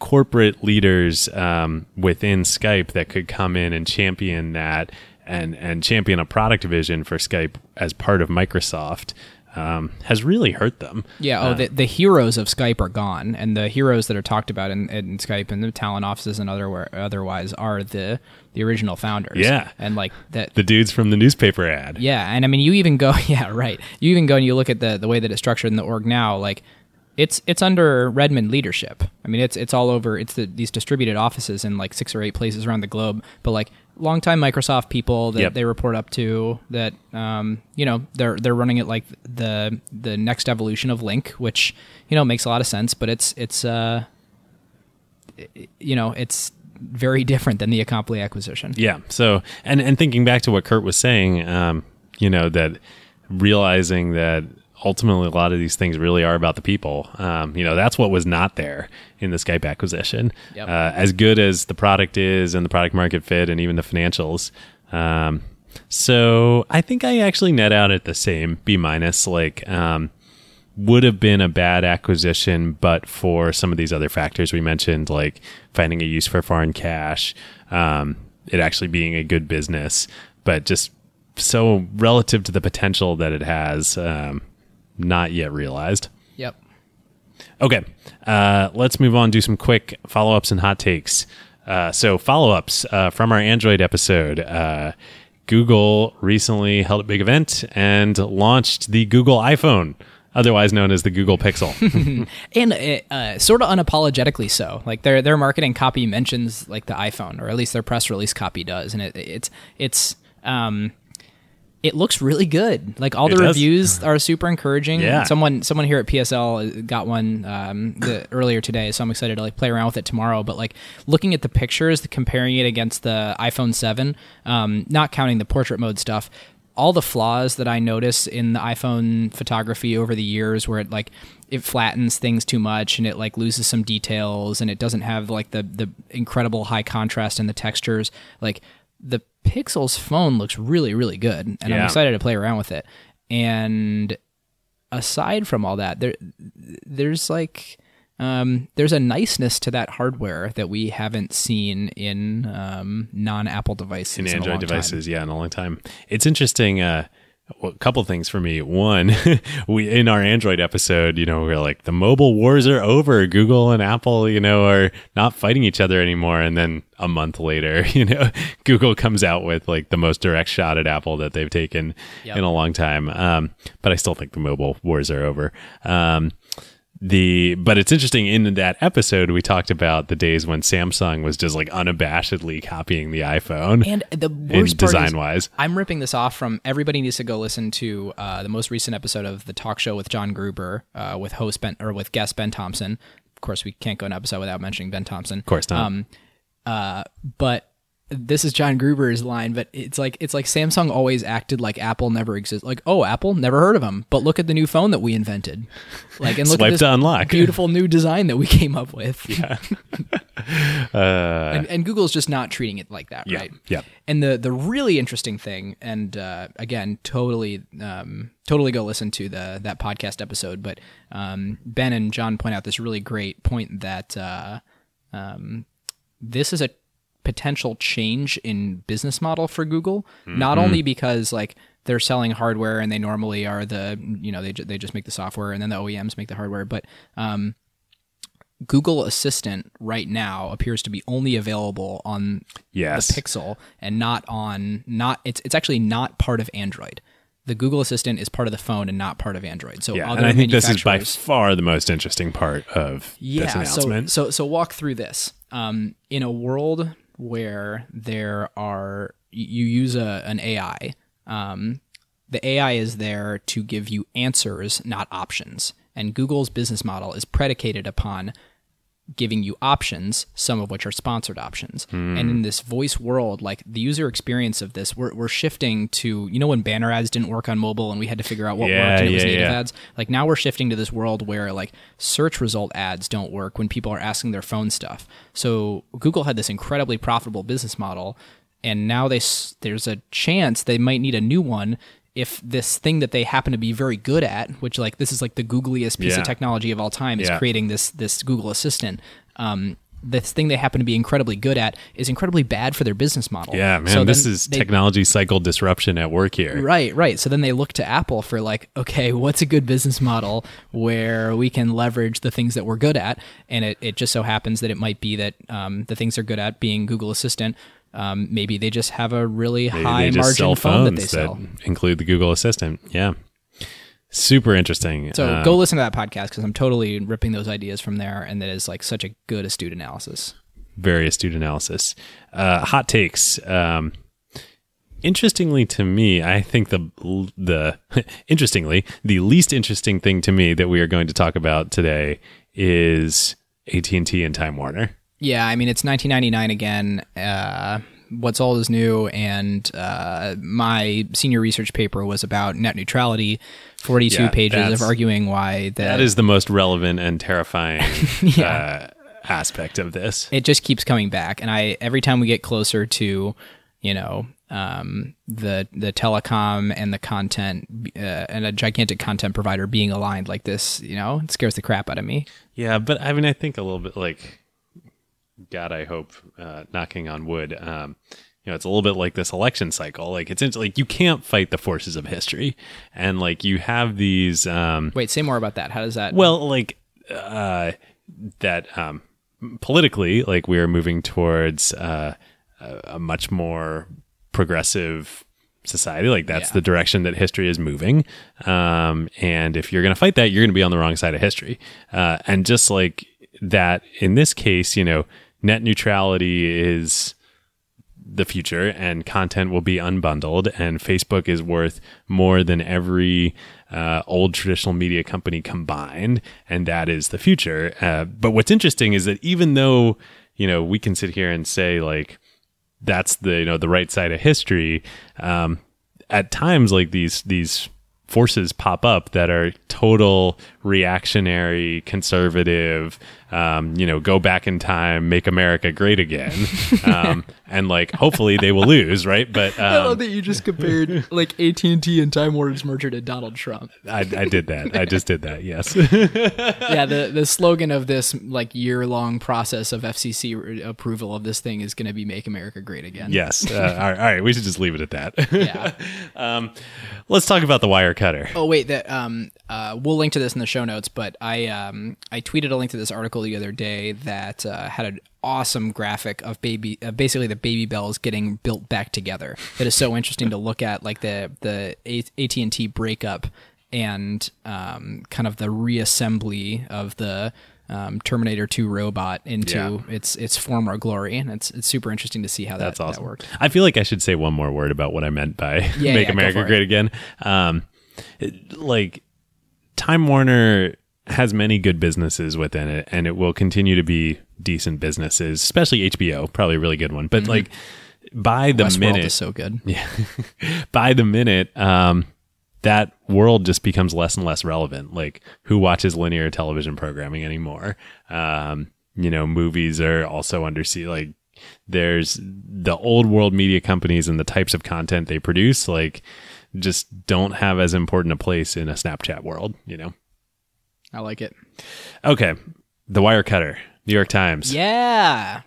corporate leaders um, within Skype that could come in and champion that and and champion a product vision for Skype as part of Microsoft um, has really hurt them. Yeah. Uh, Oh, the, the heroes of Skype are gone, and the heroes that are talked about in, in Skype and the Tallinn offices and other otherwise are the the original founders. Yeah. and like that. the dudes from the newspaper ad. yeah, and I mean, you even go. Yeah, right. You even go and you look at the the way that it's structured in the org now. Like, it's it's under Redmond leadership. I mean, it's it's all over. It's the, these distributed offices in like six or eight places around the globe. But like longtime Microsoft people that Yep. they report up to that um, you know they're they're running it like the the next evolution of Lync, which you know makes a lot of sense. But it's it's uh you know it's very different than the Acompli acquisition. Yeah. So, and and thinking back to what Kurt was saying, um, you know, that realizing that ultimately a lot of these things really are about the people. Um, you know, that's what was not there in the Skype acquisition. Yep. Uh, as good as the product is and the product market fit and even the financials. Um, so I think I actually net out at the same B minus. Like, um, would have been a bad acquisition, but for some of these other factors we mentioned, like finding a use for foreign cash, um, it actually being a good business, but just so relative to the potential that it has, um, not yet realized. Yep. Okay, uh, let's move on. Do some quick follow ups and hot takes. Uh, so follow ups uh, from our Android episode. Uh, Google recently held a big event and launched the Google iPhone, otherwise known as the Google Pixel. and uh, uh, sort of unapologetically so. Like their their marketing copy mentions like the iPhone, or at least their press release copy does, and it, it's it's um, it looks really good. Like all the reviews are super encouraging. Yeah. Someone someone here at PSL got one um, the, earlier today, so I'm excited to like play around with it tomorrow. But like looking at the pictures, the, comparing it against the iPhone 7, um, not counting the portrait mode stuff. All the flaws that I notice in the iPhone photography over the years, where it like it flattens things too much and it like loses some details and it doesn't have like the the incredible high contrast in the textures. Like the Pixel's phone looks really really good, and I'm excited to play around with it. And aside from all that, there there's like um, there's a niceness to that hardware that we haven't seen in um, non-Apple devices in in, a Android long time. devices. Yeah, in a long time. It's interesting. Uh, well, a couple things for me. One, we in our Android episode, you know, we're like the mobile wars are over. Google and Apple, you know, are not fighting each other anymore. And then a month later, you know, Google comes out with like the most direct shot at Apple that they've taken Yep. in a long time. Um, but I still think the mobile wars are over. Um, the but it's interesting in that episode we talked about the days when Samsung was just like unabashedly copying the iPhone And the worst design wise. I'm ripping this off from everybody needs to go listen to uh, the most recent episode of the talk show with John Gruber uh, with host Ben or with guest Ben Thompson. Of course, we can't go an episode without mentioning Ben Thompson. Of course not. Um, uh, but this is John Gruber's line, but it's like it's like Samsung always acted like Apple never exists. Like, oh, Apple, never heard of them, but look at the new phone that we invented. Like, and look Swipe at this unlock. beautiful new design that we came up with. Uh, and, and Google's just not treating it like that, Yeah, right? yeah. And the the really interesting thing, and uh, again, totally, um, totally go listen to the that podcast episode. But um, Ben and John point out this really great point that uh, um, this is a potential change in business model for Google. Not only because like they're selling hardware and they normally are the you know they they just make the software and then the OEMs make the hardware, but um, Google Assistant right now appears to be only available on Yes. the Pixel and not on not it's it's actually not part of Android. The Google Assistant is part of the phone and not part of Android. So yeah, and I think this is by far the most interesting part of this yeah, so, announcement. so so walk through this. Um, in a world where there are you use a an AI, um, the AI is there to give you answers, not options. And Google's business model is predicated upon giving you options, some of which are sponsored options. And in this voice world, like the user experience of this, we're, we're shifting to, you know, when banner ads didn't work on mobile and we had to figure out what Yeah, worked and it was native yeah. ads. Like now we're shifting to this world where like search result ads don't work when people are asking their phone stuff. So Google had this incredibly profitable business model. And now they there's a chance they might need a new one if this thing that they happen to be very good at, which like this is like the googliest piece Yeah. of technology of all time, is Yeah. creating this this Google Assistant. Um, this thing they happen to be incredibly good at is incredibly bad for their business model. Yeah, man, So this is they- technology cycle disruption at work here. Right, right. So then they look to Apple for like, okay, what's a good business model where we can leverage the things that we're good at? And it, it just so happens that it might be that um, the things they're good at being Google Assistant, um, maybe they just have a really They, high margin phone that they sell. include the Google Assistant. Yeah, super interesting. So Um, go listen to that podcast because I'm totally ripping those ideas from there, and that is like such a good astute analysis. very astute analysis. Uh, hot takes. Um, interestingly to me, I think the the interestingly the least interesting thing to me that we are going to talk about today is AT and T and Time Warner. Yeah, I mean it's 1999 again. Uh, what's old is new, and uh, my senior research paper was about net neutrality. 42 Yeah, pages of arguing why the, That is the most relevant and terrifying uh, aspect of this. it just keeps coming back and i every time we get closer to you know um, the the telecom and the content uh, and a gigantic content provider being aligned like this you know it scares the crap out of me Yeah, but I mean, I think a little bit like God. I hope, uh, knocking on wood. Um, you know, it's a little bit like this election cycle. Like it's like you can't fight the forces of history, and like you have these. Um, wait say more about that how does that well, like uh, that um, politically, like we are moving towards uh, a, a much more progressive society. Like that's Yeah. the direction that history is moving. Um, and if you're going to fight that, you're going to be on the wrong side of history. Uh, and just like that, in this case, you know, net neutrality is the future and content will be unbundled and facebook is worth more than every uh, old traditional media company combined and that is the future. Uh, but what's interesting is that even though you know we can sit here and say like that's the you know the right side of history um, at times like these these forces pop up that are total reactionary conservative um, you know go back in time make america great again. Um, and like hopefully they will lose right? But um, that you just compared like AT&T and Time Warner's merger to Donald Trump. I, I did that. I just did that yes. Yeah, the the slogan of this like year long process of FCC approval of this thing is going to be "Make America Great Again." yes. Uh, all, right, all right we should just leave it at that. Yeah. um, let's talk about the wire cutter. Oh wait, that um uh we'll link to this in the show notes, but I um I tweeted a link to this article the other day that uh, had an awesome graphic of baby uh, basically the baby bells getting built back together. It is so interesting to look at like the the AT and T breakup and um kind of the reassembly of the um, Terminator 2 robot into Yeah. its its former glory, and it's it's super interesting to see how That's that, awesome. that worked. I feel like I should say one more word about what I meant by Yeah, "Make yeah, America for it. Great Again." Um, it- like Time Warner has many good businesses within it, and it will continue to be decent businesses, especially HBO, probably a really good one. But like by the Westworld minute, is so good. Yeah, by the minute, um, that world just becomes less and less relevant. Like, who watches linear television programming anymore? Um, you know, movies are also under sea. Like, there's the old world media companies and the types of content they produce, like, just don't have as important a place in a Snapchat world, you know? I like it. Okay. The Wire Cutter, New York Times. Yeah.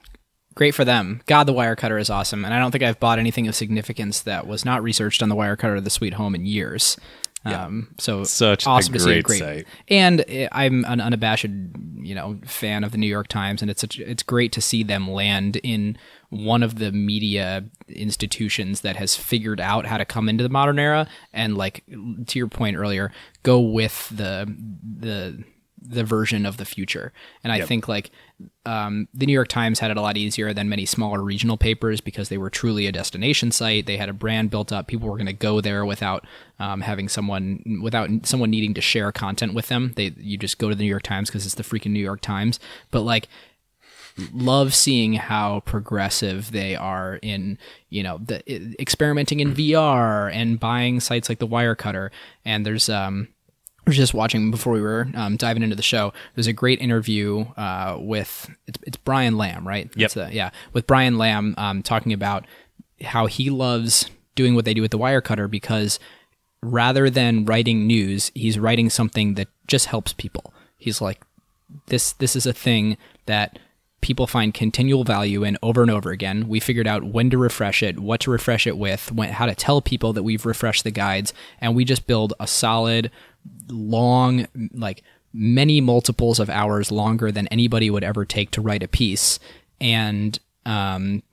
Great for them. God, the Wirecutter is awesome. And I don't think I've bought anything of significance that was not researched on the Wirecutter or the Sweet Home in years. Um, so Such a awesome to see a great site. And uh, I'm an unabashed, you know, fan of the New York Times, and it's such, it's great to see them land in one of the media institutions that has figured out how to come into the modern era and, like, to your point earlier, go with the the the version of the future. And I Yep. think like um, the New York Times had it a lot easier than many smaller regional papers because they were truly a destination site. They had a brand built up. People were going to go there without um, having someone without someone needing to share content with them. They you just go to the New York Times because it's the freaking New York Times. But like love seeing how progressive they are in you know the experimenting in VR and buying sites like the Wirecutter. And there's um I was just watching before we were um, diving into the show. There's a great interview uh, with it's, it's Brian Lamb, right? Yep. That's the- yeah, with Brian Lamb um, talking about how he loves doing what they do with the Wirecutter because rather than writing news, he's writing something that just helps people. He's like, this this is a thing that people find continual value in over and over again. We figured out when to refresh it, what to refresh it with, when, how to tell people that we've refreshed the guides, and we just build a solid, long, like many multiples of hours longer than anybody would ever take to write a piece. And um,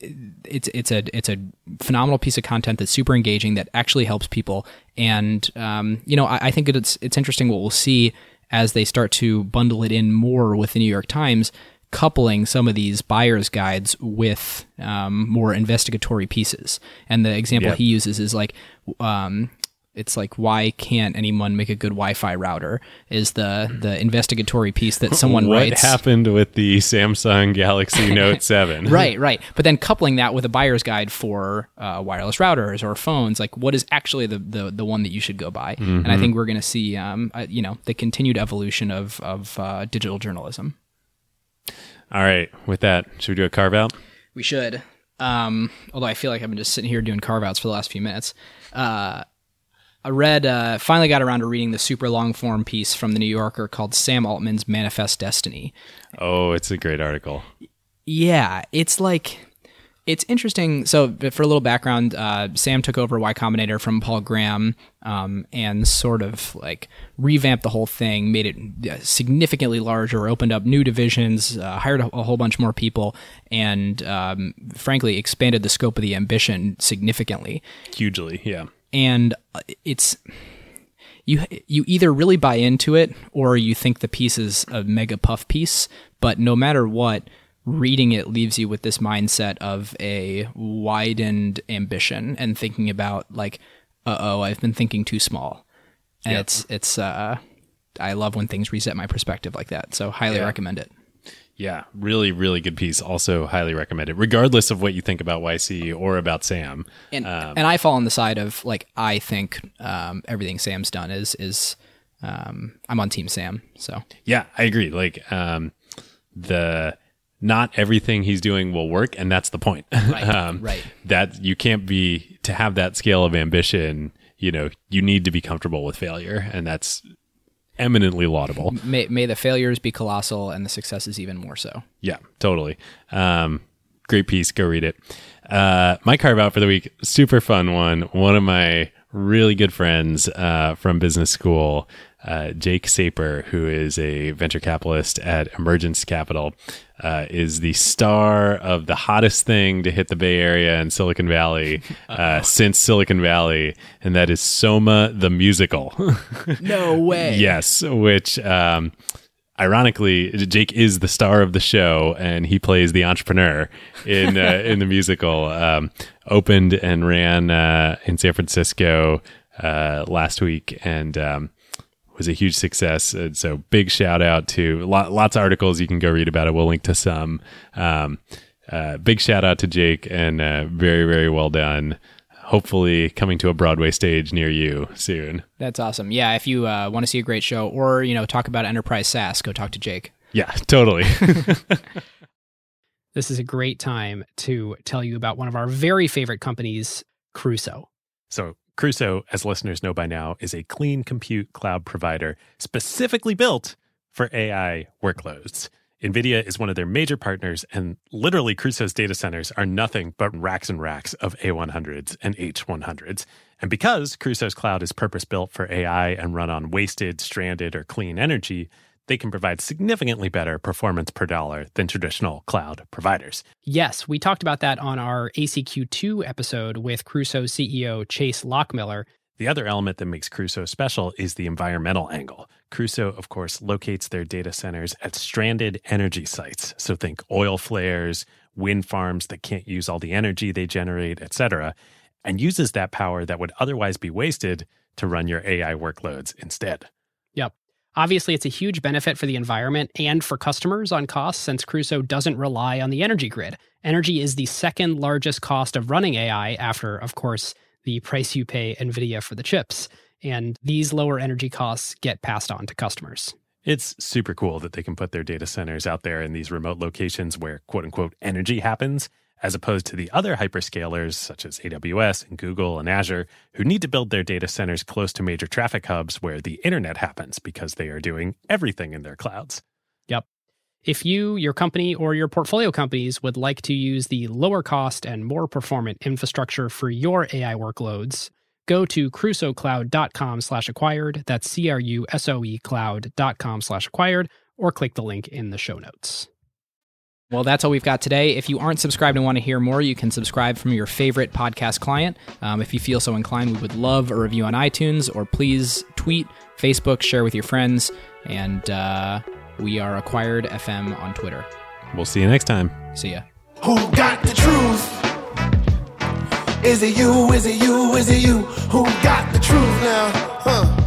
it's it's a it's a phenomenal piece of content that's super engaging that actually helps people and um, you know I, I think it's it's interesting what we'll see as they start to bundle it in more with the New York Times coupling some of these buyers guides with um, more investigatory pieces and the example Yeah. he uses is like um, it's like why can't anyone make a good Wi-Fi router is the the investigatory piece that someone what writes happened with the Samsung Galaxy Note 7? right, right. But then coupling that with a buyer's guide for uh, wireless routers or phones, like what is actually the the, the one that you should go buy? And I think we're going to see, um, uh, you know, the continued evolution of of uh, digital journalism. All right. With that, should we do a carve out? We should. Um, although I feel like I've been just sitting here doing carve outs for the last few minutes. Uh, I read, uh, finally got around to reading the super long form piece from the New Yorker called Sam Altman's Manifest Destiny. Oh, it's a great article. Yeah, it's like it's interesting. So, for a little background, uh, Sam took over Y Combinator from Paul Graham um, and sort of like revamped the whole thing, made it uh, significantly larger, opened up new divisions, uh, hired a, a whole bunch more people, and um, frankly expanded the scope of the ambition significantly Hugely, yeah. And uh, it's you you either really buy into it or you think the piece is a mega puff piece but no matter what reading it leaves you with this mindset of a widened ambition and thinking about like uh-oh i've been thinking too small. And it's it's uh i love when things reset my perspective like that so highly Yeah. recommend it Yeah, really, really good piece. Also, highly recommended, regardless of what you think about YC or about Sam. and and I fall on the side of like I think um, everything Sam's done is is um, I'm on Team Sam. So Yeah, I agree. Like, um, the not everything he's doing will work, and that's the point. Right, um, right. That you can't be to have that scale of ambition. You know, you need to be comfortable with failure, and that's eminently laudable. may may the failures be colossal and the successes even more so. Yeah, totally. Um, great piece. Go read it. Uh, my carve out for the week, super fun one. One of my really good friends uh, from business school, uh, Jake Saper, who is a venture capitalist at Emergence Capital, uh, is the star of the hottest thing to hit the Bay Area and Silicon Valley uh, since Silicon Valley, and that is Soma the musical. No way. Yes, which um, ironically, Jake is the star of the show, and he plays the entrepreneur in uh, in the musical. Um, opened and ran uh, in San Francisco uh, last week, and um, was a huge success. And so, big shout out to lot, lots of articles you can go read about it. We'll link to some. Um, uh, big shout out to Jake, and uh, very very well done. Hopefully, coming to a Broadway stage near you soon. That's awesome. Yeah, if you uh, want to see a great show or you know talk about enterprise SaaS, go talk to Jake. Yeah, totally. This is a great time to tell you about one of our very favorite companies, Crusoe. So, Crusoe, as listeners know by now, is a clean compute cloud provider specifically built for AI workloads. NVIDIA is one of their major partners, and literally, Crusoe's data centers are nothing but racks and racks of A100s and H100s. And because Crusoe's cloud is purpose built for AI and run on wasted, stranded, or clean energy, they can provide significantly better performance per dollar than traditional cloud providers. Yes, we talked about that on our ACQ2 episode with Crusoe CEO Chase Lochmiller. The other element that makes Crusoe special is the environmental angle. Crusoe, of course, locates their data centers at stranded energy sites. So think oil flares, wind farms that can't use all the energy they generate, etc., and uses that power that would otherwise be wasted to run your AI workloads instead. Obviously, it's a huge benefit for the environment and for customers on costs since Crusoe doesn't rely on the energy grid. Energy is the second largest cost of running AI after, of course, the price you pay NVIDIA for the chips. And these lower energy costs get passed on to customers. It's super cool that they can put their data centers out there in these remote locations where quote unquote energy happens, as opposed to the other hyperscalers such as AWS and Google and Azure, who need to build their data centers close to major traffic hubs where the internet happens because they are doing everything in their clouds. Yep. If you, your company, or your portfolio companies would like to use the lower cost and more performant infrastructure for your AI workloads, go to crusoecloud.com slash acquired. That's C-R-U-S-O-E cloud.com slash acquired, or click the link in the show notes. Well, that's all we've got today. If you aren't subscribed and want to hear more, you can subscribe from your favorite podcast client. Um, if you feel so inclined, we would love a review on iTunes, or please tweet, Facebook, share with your friends, and uh, we are Acquired FM on Twitter. We'll see you next time. See ya. Who got the truth? Is it you? Is it you? Is it you? Who got the truth now?